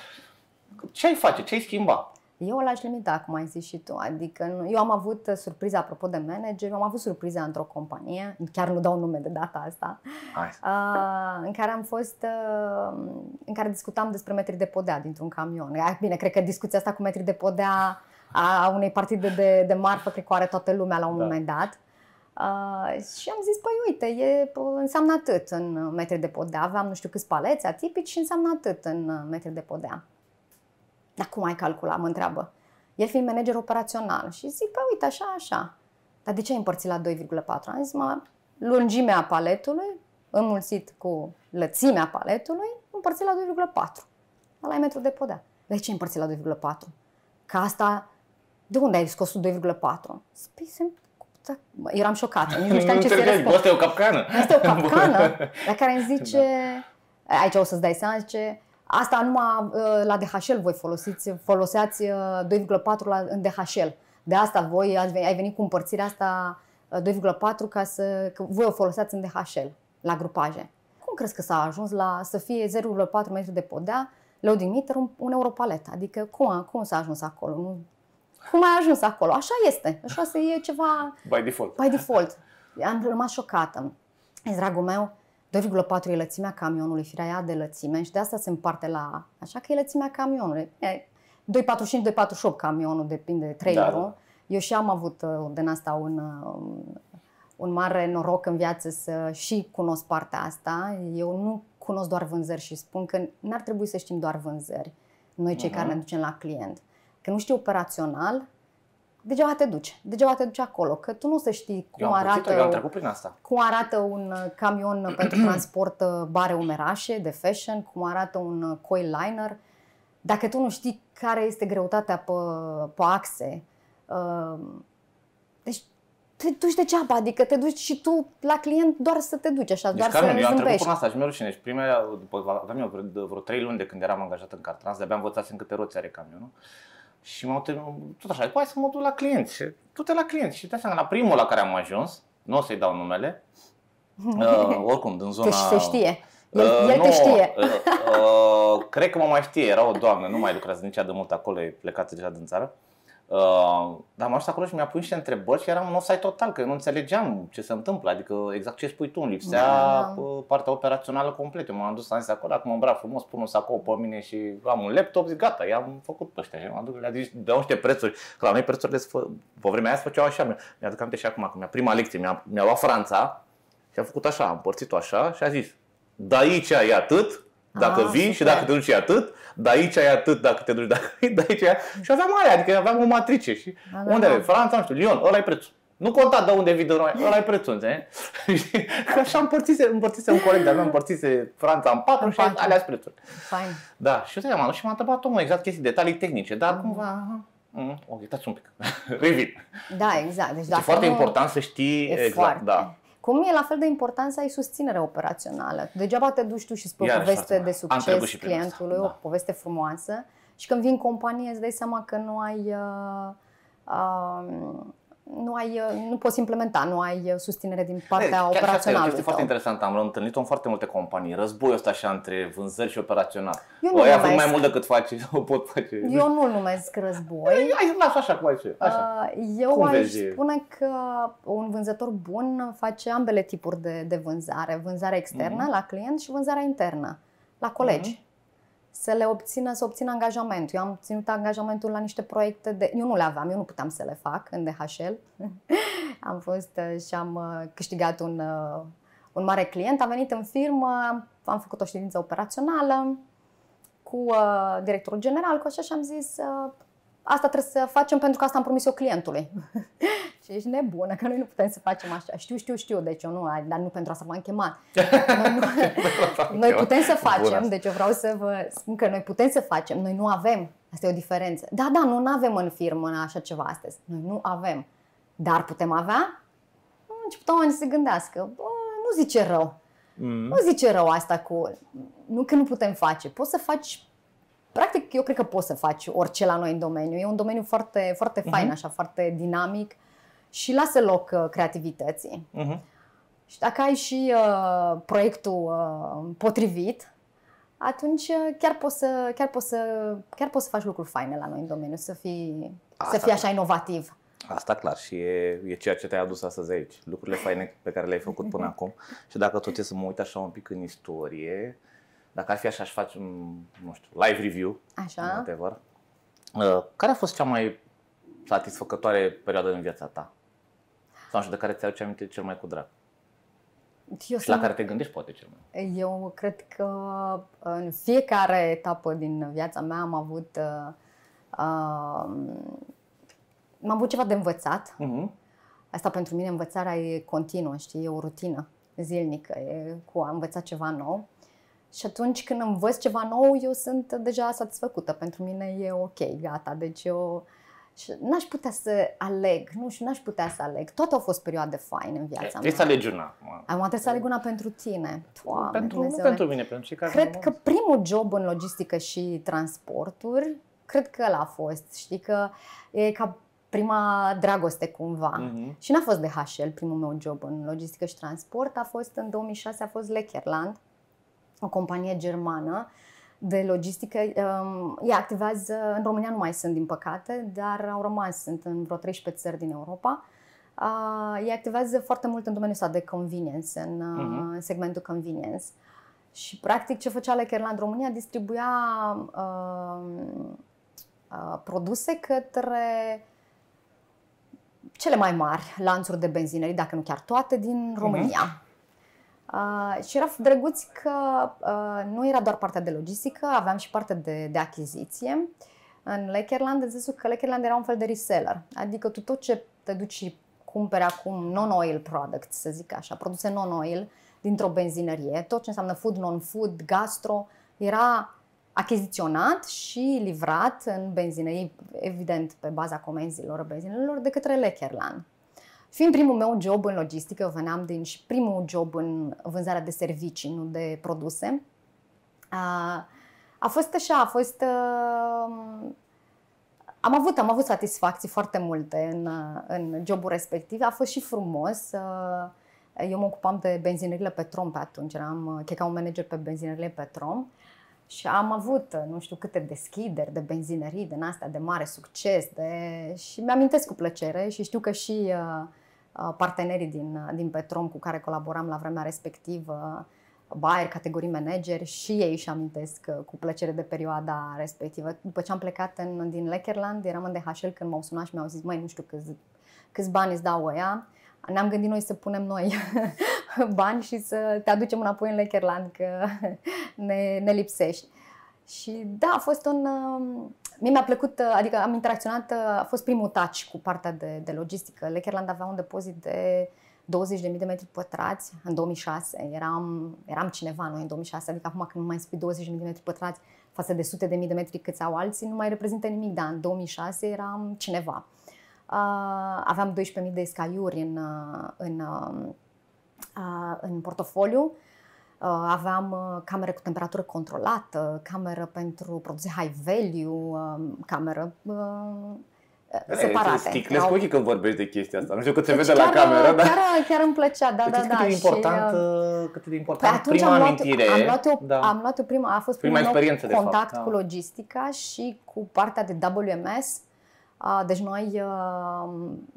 Ce ai face? Ce ai schimba? Eu l-aș limita, cum ai zis și tu. Adică nu- eu am avut uh, surpriza, apropo de manager, am avut surpriza într-o companie, chiar nu dau nume de data asta, Hai. uh, în care am fost, uh, în care discutam despre metri de podea dintr-un camion. Ah, Bine, cred că discuția asta cu metri de podea a unei partide de, de marfă, cred că o are toată lumea la un Da. moment dat. Uh, și am zis, păi uite, e, înseamnă atât în metri de podea. Aveam nu știu câți paleți atipici și înseamnă atât în uh, metri de podea. Dar cum ai calculat, mă întreabă. El fiind manager operațional și zic, păi uite, așa, așa. Dar de ce ai împărțit la 2,4? Am zis, mă, lungimea paletului înmulțit cu lățimea paletului, împărțit la 2,4. Ăla e metru de podea. De ce ai împărțit la 2,4? Că asta, de unde ai scos tu 2,4? Păi, se- da, mă, eram șocată, nici nu știam ce să înțeleg, răspund. asta e o capcană. Asta e o capcană la care îmi zice, aici o să-ți dai seama, zice, asta numai uh, la DHL voi folosiți, foloseați uh, 2,4 la, în DHL. De asta voi ați venit, ai venit cu împărțirea asta uh, 2,4 ca să, că voi o foloseați în DHL, la grupaje. Cum crezi că s-a ajuns la să fie 0,4 metri de podea, loading meter, un, un euro palet? Adică cum, cum s-a ajuns acolo? Nu, cum ai ajuns acolo? Așa este. Așa se e ceva By default. by default. Am rămas șocată. Zis, dragul meu, 2,4 e lățimea camionului, firea ea de lățime și de asta se împarte la... Așa că e lățimea camionului. E 2,45-2,48 camionul, depinde de trailerul. Da, da. Eu și am avut uh, din asta un, uh, un mare noroc în viață să și cunosc partea asta. Eu nu cunosc doar vânzări și spun că n-ar trebui să știm doar vânzări, noi cei Mhm. care ne ducem la client. Că nu știi operațional, degeaba te duci. Degeaba te duci acolo, că tu nu o să știi cum Eu am pățit-o, eu am arată, trecut prin asta. cum arată un uh, camion pentru transport uh, bare umerașe de fashion, cum arată un uh, coil liner. Dacă tu nu știi care este greutatea pe, pe axe, uh, deci te duci degeaba, adică te duci și tu la client doar să te duci așa, Deci, doar Carmen, să eu am trecut zâmbești. până asta și mi-e rușine. Și primele, după, aveam eu vreo, vreo 3 luni de când eram angajat în Cartrans, de-abia învățasem câte roți are camionul. Și m-au tem- tot așa, hai să mă duc la client. Și du-te la client. Și te seama, la primul la care am ajuns, nu o să-i dau numele, uh, oricum, din zona... Că și se știe. El, Uh, el nu, te știe. Uh, uh, cred că mă mai știe, era o doamnă, nu mai lucrează nici ea de mult acolo, e plecată deja din țară. Uh, dar m-a ajuns acolo și mi-a pus niște întrebări și eram în offside total, că eu nu înțelegeam ce se întâmplă, adică exact ce spui tu, îmi lipsea Da. uh, partea operațională completă. Eu m-am dus, am zis acolo, acum mă îmbrac frumos, pun un sacou pe mine și am un laptop, zic gata, i-am făcut pe ăștia. Și m-am dus, le-a zis, dau niște prețuri, că la noi prețurile se fă, pe vremea aia se făceau așa. Mi- Mi-aduc aminte și acum, că mi-a prima lecție, mi-a, mi-a luat Franța și a făcut așa, a împărțit-o așa și a zis, de aici e atât, dacă Ah, vii și super. dacă te duci e atât, de aici e atât dacă te duci, dacă vii, de aici e Și aveam aia, adică aveam o matrice și Da, da, unde da. e? Franța, nu știu, Lyon, ăla e prețul. Nu conta de unde vii de noi, ăla e prețul, înțelegi? Și că așa împărțise, împărțise un coleg de-al meu, împărțise Franța în patru În și patru. alea sunt prețul. Fain. Da, și eu te-am și m-a întrebat omul exact chestii, detalii tehnice, dar cumva, aha, mm, ok, uitați un pic, revin. Da, exact. Deci E dacă foarte nu- important să știi E exact, foarte. da. Cum e la fel de important să ai susținere operațională. Degeaba te duci tu și spui o Iarăși poveste foarte de mult. Am trecut succes și prin asta, clientului, da. o poveste frumoasă și când vii în companie îți dai seama că nu ai uh, uh, nu, ai, uh, nu poți implementa, nu ai uh, susținere din Ei, partea chiar și asta e o operațională. chestie foarte interesantă. Am întâlnit-o în foarte multe companii. Războiul ăsta așa între vânzări și operațional. Eu nu Ăia fac numesc. mai mult decât face, o pot face. Eu nu-l numesc război. Hai, lasă așa cum ai zis. Așa. Uh, Eu Cum aș vezi? spune că un vânzător bun face ambele tipuri de, de vânzare. Vânzarea externă Mhm. la client și vânzarea internă la colegi. Să le obțină, să obțină angajamentul. Eu am ținut angajamentul la niște proiecte de... Eu nu le aveam, eu nu puteam să le fac în DHL. am fost uh, și am uh, câștigat un, uh, un mare client. Am venit în firmă, am, am făcut o ședință operațională cu uh, directorul general, cu așa și am zis uh, asta trebuie să facem pentru că asta am promis eu clientului. și ești nebună, că noi nu putem să facem așa. Știu, știu, știu, deci eu nu, dar nu pentru asta v-am chemat. Noi, nu, noi putem să Bună facem, asta. deci eu vreau să vă spun că noi putem să facem, noi nu avem. Asta e o diferență. Da, da, nu avem în firmă așa ceva astăzi. Noi nu avem. Dar putem avea? Nu, Început oamenii să se gândească, bă, nu zice rău. Mm. Nu zice rău asta cu... Nu că nu putem face. Poți să faci practic, eu cred că poți să faci orice la noi în domeniu. E un domeniu foarte, foarte fain, uh-huh. așa, foarte dinamic și lasă loc uh, creativității. Uh-huh. Și dacă ai și uh, proiectul uh, potrivit, atunci uh, chiar poți, să, chiar, poți să, chiar poți să faci lucruri faine la noi în domeniu, să fii, Asta să fii așa inovativ. Asta clar și e, e ceea ce te-ai adus astăzi aici. Lucrurile faine pe care le-ai făcut până acum. Și dacă tot e să mă uit așa un pic în istorie, dacă ar fi așa, aș face un, nu știu, live review. Așa. Whatever. Uh, care a fost cea mai satisfăcătoare perioadă în viața ta? Sau nu știu, de care ți-aduce aminte cel mai cu drag? Eu și la care te gândești poate cel mai Eu cred că în fiecare etapă din viața mea am avut uh, uh, am avut ceva de învățat. Uh-huh. Asta pentru mine învățarea e continuă, știi, e o rutină zilnică, e cu a învăța ceva nou. Și atunci când învăț ceva nou, eu sunt deja satisfăcută. Pentru mine e ok, gata. Deci eu și n-aș putea să aleg, nu știu, n-aș putea să aleg. Toate au fost perioade faine în viața mea. Trebuie să alegi una. Am trebuie să aleg una pentru tine. Doamne, pentru, nu pentru mine, pentru cei care Cred că primul job în logistică și transporturi, cred că ăla a fost. Știi că e ca prima dragoste cumva. Uh-huh. Și n-a fost de HL primul meu job în logistică și transport, a fost în 2006, a fost Lecherland, o companie germană de logistică. Um, ea activează, în România nu mai sunt din păcate, dar au rămas, sunt în vreo 13 țări din Europa. Uh, ea activează foarte mult în domeniul ăsta de convenience, în uh-huh. segmentul convenience. Și practic ce făcea Lecherland România distribuia uh, uh, produse către cele mai mari lanțuri de benzinării, dacă nu chiar toate, din mhm. România. Uh-huh. Uh, și era drăguț că uh, nu era doar partea de logistică, aveam și partea de, de achiziție. În Lakerland, în sensul că Lakerland era un fel de reseller. Adică tu tot ce te duci și cumperi acum non-oil products, să zic așa, produse non-oil dintr-o benzinărie, tot ce înseamnă food, non-food, gastro, era achiziționat și livrat în benzinării, evident pe baza comenzilor benzinelor, de către Lecherland. Fiind primul meu job în logistică, eu veneam din și primul job în vânzarea de servicii, nu de produse, a, a fost așa, a fost... A, am avut, am avut satisfacții foarte multe în, în jobul respectiv. A fost și frumos. Eu mă ocupam de benzinările Petrom pe atunci, eram ca un manager pe benzinările Petrom. Și am avut nu știu câte deschideri de benzinării din astea de mare succes de... și mi-amintesc cu plăcere și știu că și uh, Uh, partenerii din, uh, din Petrom cu care colaboram la vremea respectivă, Bayer, categorii manageri, și ei își amintesc uh, cu plăcere de perioada respectivă. După ce am plecat în, din Lecherland, eram în DHL când m-au sunat și mi-au zis, măi, nu știu câți, câți bani îți dau ăia. Ne-am gândit noi să punem noi bani și să te aducem înapoi în Lecherland, că ne, ne lipsești. Și da, a fost un, um, Mie mi-a plăcut, uh, adică am interacționat, uh, a fost primul touch cu partea de, de logistică. Lecherland avea un depozit de 20.000 de metri pătrați în 2006. Eram, eram cineva noi în 2006, adică acum când nu mai spui 20.000 de metri pătrați față de sute de mii de metri câți au alții, nu mai reprezintă nimic, dar în 2006 eram cineva. Uh, aveam 12.000 de scaiuri în, uh, în, uh, în portofoliu Uh, aveam uh, cameră cu temperatură controlată, cameră pentru produse high value, um, cameră uh, separate. Sticlezi cu ochii când vorbești de chestia asta. Nu știu cât se deci vede chiar, la cameră, dar... Chiar, chiar îmi plăcea, da, da, da. Cât e important, și, cât e de important păi prima am luat, amintire. Am luat, o, da. am luat o prima, a fost prima, prima experiență, contact de fapt, cu da. logistica și cu partea de WMS, deci noi,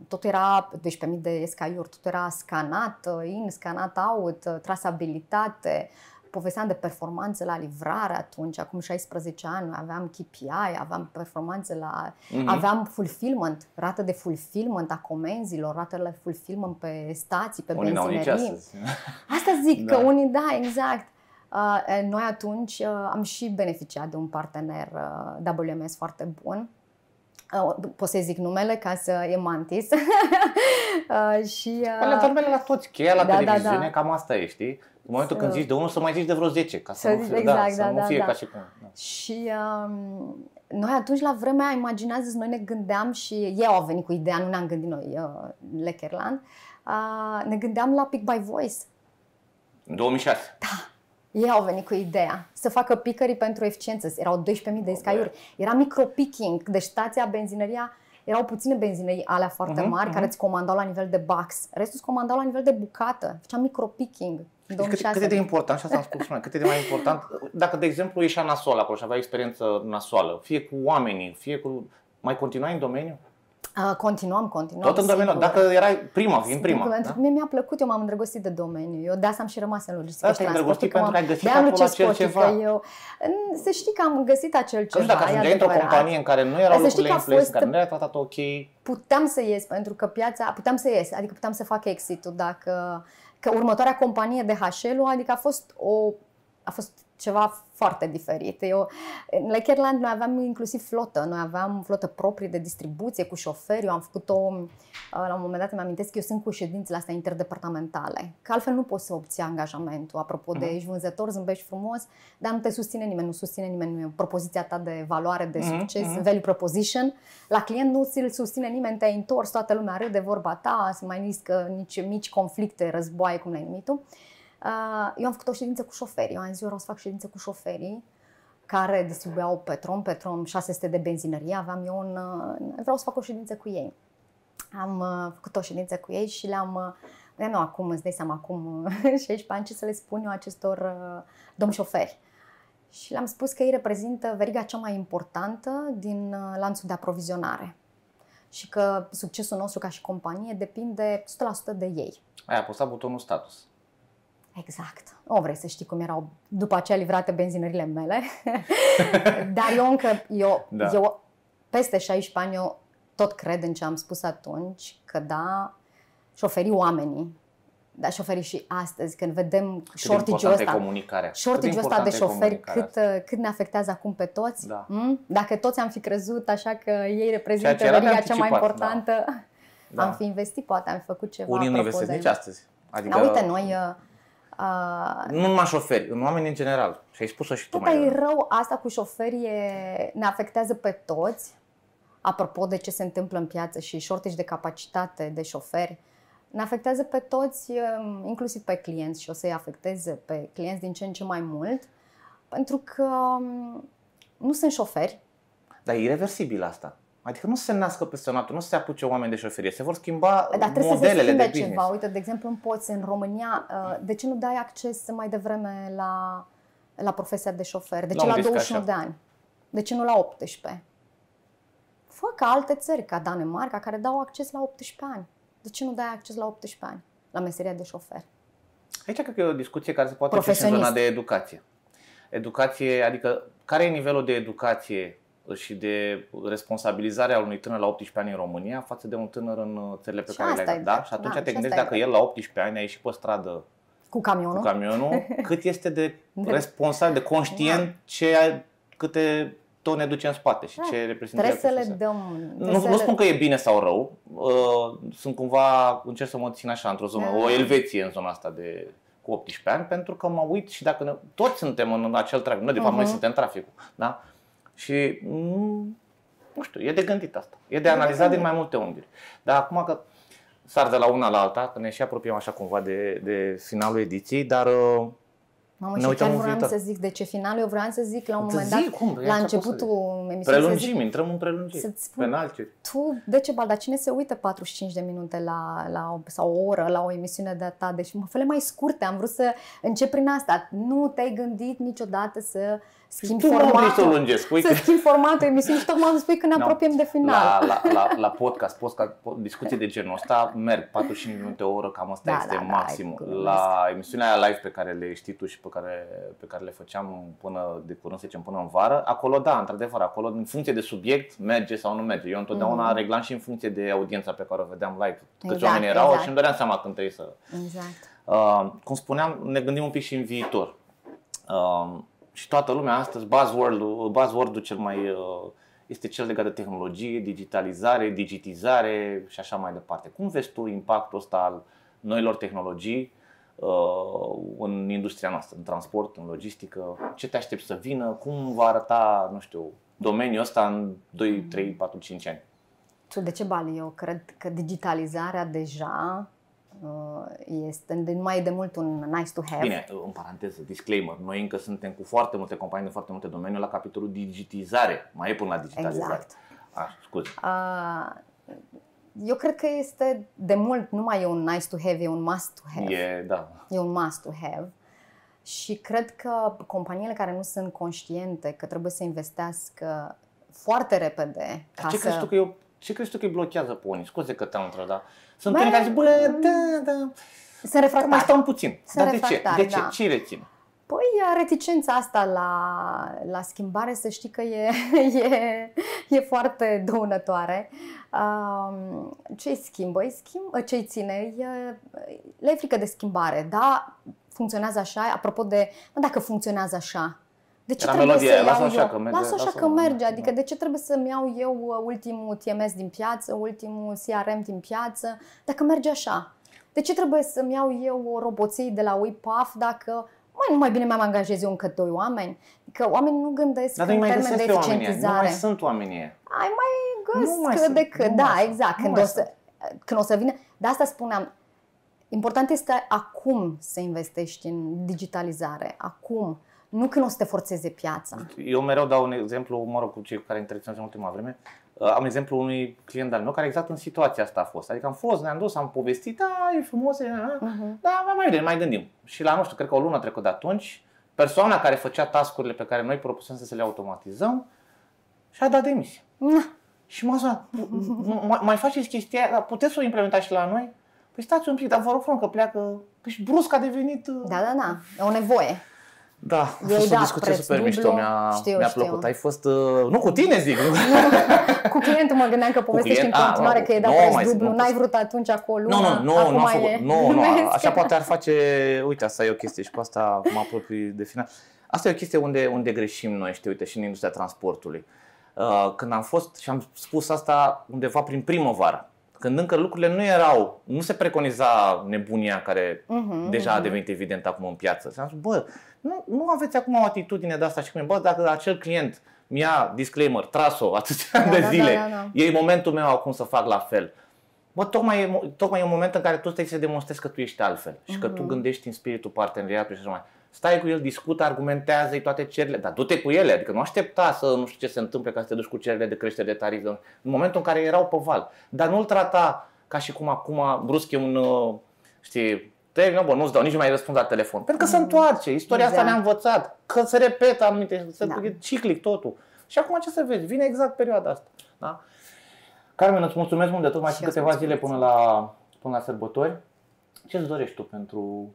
totul era 12.000 de SKU-uri, totul era scanat in, scanat out, trasabilitate, povesteam de performanțe la livrare atunci, acum 16 ani, aveam KPI, aveam performanțe la... Mm-hmm. aveam fulfillment, rată de fulfillment a comenzilor, ratele de fulfillment pe stații, pe unii benzinerii. Asta zic, da. că unii, da, exact. Noi atunci am și beneficiat de un partener WMS foarte bun Uh, pot să zic numele ca să e Mantis. uh, și, uh, le numele la toți, cheia la da, televiziune, da, da. cam asta e, știi? În momentul să... când zici de unul, să mai zici de vreo 10, ca să, să nu fie, exact, da, da, să da, nu fie da. ca și cum. Da. Și um, noi atunci, la vremea, imaginează noi ne gândeam și ei au venit cu ideea, nu ne-am gândit noi, uh, Lecherland, uh, ne gândeam la Pick by Voice. În 2006? Da. Ei au venit cu ideea să facă picării pentru eficiență. Erau 12.000 de scaiuri. Era micropicking, deci stația, benzinăria, erau puține benzinării alea foarte Mhm, mari mhm. care îți comandau la nivel de box. Restul îți comandau la nivel de bucată. Făcea micropicking. în Deci cât, 2006. cât e de important, și asta am spus și mai, cât e de mai important, dacă de exemplu ieșea nasol acolo și avea experiență nasoală, fie cu oamenii, fie cu... Mai continuai în domeniu? Uh, continuam, continuam. Tot în domeniu, sigur. dacă erai prima, fiind prima. Sigur, Pentru da? că mie mi-a plăcut, eu m-am îndrăgostit de domeniu. Eu de asta am și rămas în logistică. Asta te-ai îndrăgostit transport, pentru că ai găsit de-aia am acolo Luce acel Scotic, ceva. Că eu, să știi că am găsit acel Că nu ceva. știu, dacă e ajungeai într-o adevărat. companie în care nu erau Dar să știi lucrurile că a influențe, în fost- care nu era tratat ok, puteam să ies pentru că piața, puteam să ies, adică puteam să fac exit-ul dacă că următoarea companie de HL, adică a fost o a fost ceva foarte diferit. Eu, la Kerland noi aveam inclusiv flotă, noi aveam flotă proprie de distribuție cu șoferi, eu am făcut-o, la un moment dat îmi amintesc că eu sunt cu ședințele astea interdepartamentale, că altfel nu poți să obții angajamentul. Apropo de Mhm. ești vânzător, zâmbești frumos, dar nu te susține nimeni, nu susține nimeni propoziția ta de valoare, de Mhm, succes, mhm. value proposition. La client nu ți-l susține nimeni, te-ai întors, toată lumea râde vorba ta, să mai riscă nici mici conflicte, războaie, cum le-ai numit tu. Uh, Eu am făcut o ședință cu șoferii. Eu am zis, eu vreau să fac ședință cu șoferii care distribuiau Petrom, Petrom 600 de benzinărie. Aveam eu un... uh, Vreau să fac o ședință cu ei. Am uh, făcut o ședință cu ei și le-am... uh, de nu, acum, îți dai seama, acum uh, 16 ani, ce să le spun eu acestor uh, domni șoferi. Și le-am spus că ei reprezintă veriga cea mai importantă din uh, lanțul de aprovizionare și că succesul nostru ca și companie depinde 100% de ei. ai apăsat butonul status. Exact. O vrei să știi cum erau după aceea livrate benzinările mele. Dar eu încă, eu, Da. da. eu peste 16 ani, eu tot cred în ce am spus atunci, că da, șoferii oamenii, da, șoferii și astăzi, când vedem Cât de shortage-ul importantă e ăsta, comunicarea. shortage-ul Cât ăsta de importantă e șoferi, comunicarea cât, uh, cât ne afectează acum pe toți. Da. Mm? Dacă toți am fi crezut așa că ei reprezintă Ceea ce era de veriga cea mai anticipat, importantă, Da. am fi investit, poate am fi făcut ceva. Unii nu apropo investesc de- nici astăzi. Adică, Dar uite, noi uh, uh, nu numai șoferi, în oameni în general. Și ai spus-o și tu tot mai e devreme. rău, asta cu șoferii e- ne afectează pe toți. Apropo de ce se întâmplă în piață și shortage de capacitate de șoferi, ne afectează pe toți, um, inclusiv pe clienți și o să-i afecteze pe clienți din ce în ce mai mult, pentru că um, nu sunt șoferi, Dar e irreversibil asta. Adică nu se nască peste noapte, nu se apuce oameni de șoferie, se vor schimba Dar trebuie să se modelele schimbe de business. ceva. Uite, de exemplu, în poți în România, uh, de ce nu dai acces mai devreme la, la profesia de șofer? De ce La la un risc 21 așa. de ani? De ce nu la 18? Fă ca alte țări, ca Danemarca, care dau acces la 18 ani. De ce nu dai acces la 18 ani la meseria de șofer? Aici cred că e o discuție care se poate face în Profesionist. zona de educație. Educație, adică care e nivelul de educație și de responsabilizare al unui tânăr la 18 ani în România față de un tânăr în uh, țările pe Și care le-ai asta dat. e Da? drept, Și atunci da, te și gândești asta e dacă el la 18 ani a ieșit pe stradă Cu camionul? cu camionul, cât este de De- responsabil, de conștient ce, câte tone duce în spate și Da. ce reprezintă Trebuie să el le profesia. dăm... trebuie Nu, să nu le- spun că e bine sau rău, uh, sunt cumva, încerc să mă țin așa într-o zonă, Da. o elveție în zona asta de cu 18 ani, pentru că mă uit și dacă ne, toți suntem în acel trafic, noi de fapt noi Mhm. suntem traficul, da? Și mm, nu știu, e de gândit asta, e de de analizat din gândit. mai multe unghiuri. Dar acum că sar de la una la alta, că ne și apropiem așa cumva de, de finalul ediției, dar uh, Mamă, Ne și uităm chiar în vreau viitor. să zic de ce finalul, eu vreau să zic la un Să moment dat, zic, cum? E la așa pot să începutul emisiunii, să zic, prelungim, intrăm în prelungiri, să-ți spun penalti. tu, Decebal, dar cine se uită 45 de minute la, la o, sau o oră la o emisiune de-a ta? Deci mă fă mai scurte, am vrut să încep prin asta. Nu te-ai gândit niciodată să schimbi Tu nu vrei să o formatul, lungesc, spui să că... schimbi formatul emisiunii și tocmai îmi spui că ne Nu. apropiem de final. La, la, la, la podcast, podcast, po- discuții de genul ăsta merg 45 minute, o oră, cam asta Da, este da, da, maxim. ai glumesc. la emisiunea aia live pe care le știi tu și pe care, pe care le făceam până de curând, să zicem, până în vară, acolo da, într-adevăr, acolo în funcție de subiect merge sau nu merge. Eu întotdeauna Mhm. reglam și în funcție de audiența pe care o vedeam live. Câți Exact, oameni erau exact. și îmi dădeam seama când trebuie să... Exact. Uh, cum spuneam, ne gândim un pic și în viitor. Uh, și toată lumea astăzi, buzzword-ul, buzzword-ul cel mai uh, este cel legat de tehnologie, digitalizare, digitizare și așa mai departe. Cum vezi tu impactul ăsta al noilor tehnologii uh, în industria noastră, în transport, în logistică? Ce te aștepți să vină? Cum va arăta, nu știu, domeniul ăsta în 2, 3, 4, 5 ani? Tu de ce bali? Eu cred că digitalizarea deja Uh, este, nu mai e de mult un nice to have. Bine, în paranteză, disclaimer, noi încă suntem cu foarte multe companii de foarte multe domenii la capitolul digitizare. Mai e până la digitalizare. Exact. Ah, scuze. Uh, eu cred că este de mult, nu mai e un nice to have, e un must to have. E, da. E un must to have. Și cred că companiile care nu sunt conștiente că trebuie să investească foarte repede ca ce să... crezi tu că eu ce crezi tu că îi blochează pe unii? Scuze că te-am întrebat, dar sunt Bă, unii care zic, bă, da, da, Sunt mai refractari. stau puțin. Sunt Dar de ce? refractari, De ce? da. Ce îi reține? Păi, reticența asta la, la schimbare, să știi că e, e, e foarte dăunătoare. Um, ce-i schimbă? Îi schimb, ce-i ține? E, le e frică de schimbare, da? Funcționează așa? Apropo de, mă, dacă funcționează așa, de ce Era trebuie melodia să aia, iau lasă așa eu? că merge, lasă așa lasă-o, că merge, da. adică de ce trebuie să-mi iau eu uh, ultimul TMS din piață, ultimul CRM din piață, dacă merge așa? De ce trebuie să-mi iau eu o roboție de la UiPath dacă mai nu mai bine mai angajez eu încă doi oameni? Că oamenii nu gândesc Dar în nu mai termen de găsesc pe oamenii ăia, Nu mai eficientizare. sunt oamenii ăia. Ai mai Nu mai găs sunt, cât de cât, nu da, mai sunt, exact. nu Când mai o, să, când o să vină, de asta spuneam, important este acum să investești în digitalizare, acum, nu când o să te forțeze piața. Eu mereu dau un exemplu, mă rog, cu cei cu care interacționez în ultima vreme. Uh, Am exemplu unui client al meu care exact în situația asta a fost. Adică am fost, ne-am dus, am povestit, da, e frumos, e, uh, Mhm. da, mai mai, mai gândim. Și la, nu știu, cred că o lună trecut de atunci, persoana care făcea tascurile pe care noi propusem să le automatizăm și-a dat demisia. Na, Și m-a sunat, "M- mai faceți chestia aia, dar puteți să o implementați și la noi? Păi stați un pic, dar vă rog frumos că pleacă, păi și brusc a devenit... uh, Da, da, da, e o nevoie. Da, a Eu îi fost o dat discuție preț super dublu. mișto, mi-a, Știu, mi-a știu. plăcut. Ai fost, uh, nu cu tine zic, nu? Cu clientul mă gândeam că povestești în client- a, continuare mă, că e dat nu preț mai- dublu, nu n-ai pot. vrut atunci acolo. Nu, nu, nu, acum nu, am e. făcut, nu, nu, Vezi? așa poate ar face, uite, asta e o chestie și cu asta mă apropii de final. Asta e o chestie unde, unde greșim noi, știi, uite, și în industria transportului. Uh, Când am fost, și am spus asta undeva prin primăvară, când încă lucrurile nu erau, nu se preconiza nebunia care Mhm, deja a mhm. devenit evident acum în piață. Și am spus, bă, nu, nu aveți acum o atitudine de asta și cum e, bă, dacă acel client mi-a, disclaimer, tras-o atâția ani Da, de da, zile, da, da, da. e momentul meu acum să fac la fel. Bă, tocmai e, mo- tocmai e un moment în care tu trebuie să demonstrezi că tu ești altfel și că tu Mhm. gândești în spiritul parteneriatului și așa mai. Stai cu el, discută, argumentează-i toate cererile, dar du-te cu ele, adică nu aștepta să nu știu ce se întâmple ca să te duci cu cererile de creștere de tarif în momentul în care erau pe val. Dar nu-l trata ca și cum acum brusc e un, uh, știi, termină, bă, nu-ți dau, nici nu mai răspund la telefon. Pentru că se întoarce, istoria asta Exact. ne-a învățat, că se repetă anumite, se, Da. e ciclic totul. Și acum ce să vezi, vine exact perioada asta. Da? Carmen, îți mulțumesc mult de tot, mai Și sunt eu câteva îți zile până mulțumesc. la, până la sărbători. Ce îți dorești tu pentru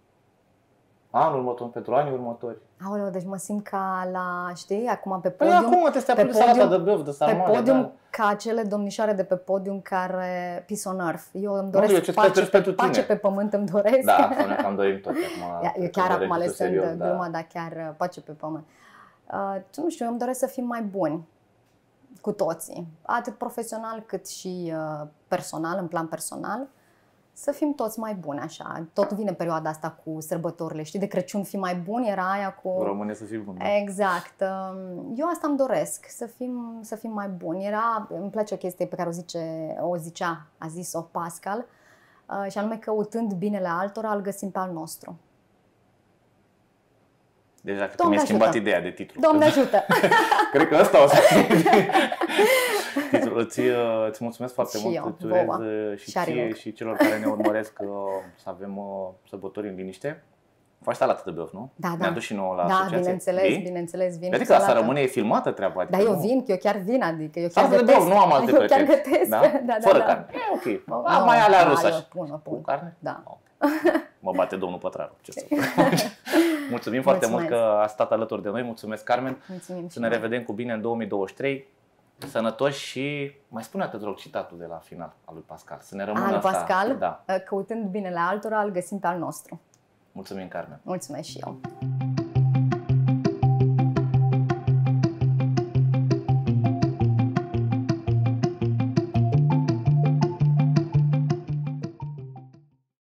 anul următor, pentru anii următori? Aoleu, deci mă simt ca la, știi, acum pe Păi podium. acum te stea pe pe salata podium- de băf, de pe sarmale. podium da. ca acele domnișoare de pe podium care peace on earth. Eu îmi eu doresc ce-ți pace, prefer pentru pace tine. pe pământ îmi doresc. Da, asta ne cam dorim tot acum. Ia- Eu cred că chiar dorești acum tu lăsând serios, da. gluma, dar chiar uh, pace pe pământ. Uh, nu știu, eu îmi doresc să fim mai buni cu toții, atât profesional cât și uh, personal, în plan personal, să fim toți mai buni așa. Tot vine perioada asta cu sărbătorile, știi, de Crăciun fi mai buni, era aia cu... Rămâne să fii bun. da. Exact. Um, Eu asta îmi doresc, să fim, să fim mai buni. Era, îmi place o chestie pe care o, zice, o zicea, a zis-o Pascal, uh, și anume căutând binele altora, îl găsim pe al nostru. Deja cred că Doamne mi-ai schimbat ajută. ideea de titlu. Doamne ajută! Cred că ăsta o să fie titlul. Îți, uh, îți mulțumesc foarte Și mult. eu, Îți urez vouă. uh, și Și ție Arilung. și celor care ne urmăresc uh, să avem uh, sărbători în liniște. Faci salată de băf, nu? Da, Ne-a da. dus și nouă la Da, asociație. bineînțeles, Vii? bineînțeles, vin Adică cu asta salată. rămâne, e filmată treaba. Adică Dar eu nu- vin, că eu chiar vin, adică eu chiar Salată de gătesc. băf, nu am alte Eu chiar pretenții. gătesc, Da? da, da, Fără da. carne. E ok. Nu, A, mai alea da, rusă eu așa. pun, o Cu pun. carne? Da. Mă bate domnul Pătraru. Ce să Mulțumim foarte mult Mulțumesc. că ați stat alături de noi. Mulțumesc, Carmen. Mulțumim Să și ne noi. revedem cu bine în 2023. Sănătoși și mai spune te rog citatul de la final al lui Pascal. Să ne rămână Al lui asta. Pascal, Da. căutând binele altora, îl găsim pe al nostru. Mulțumim, Carmen. Mulțumesc și eu.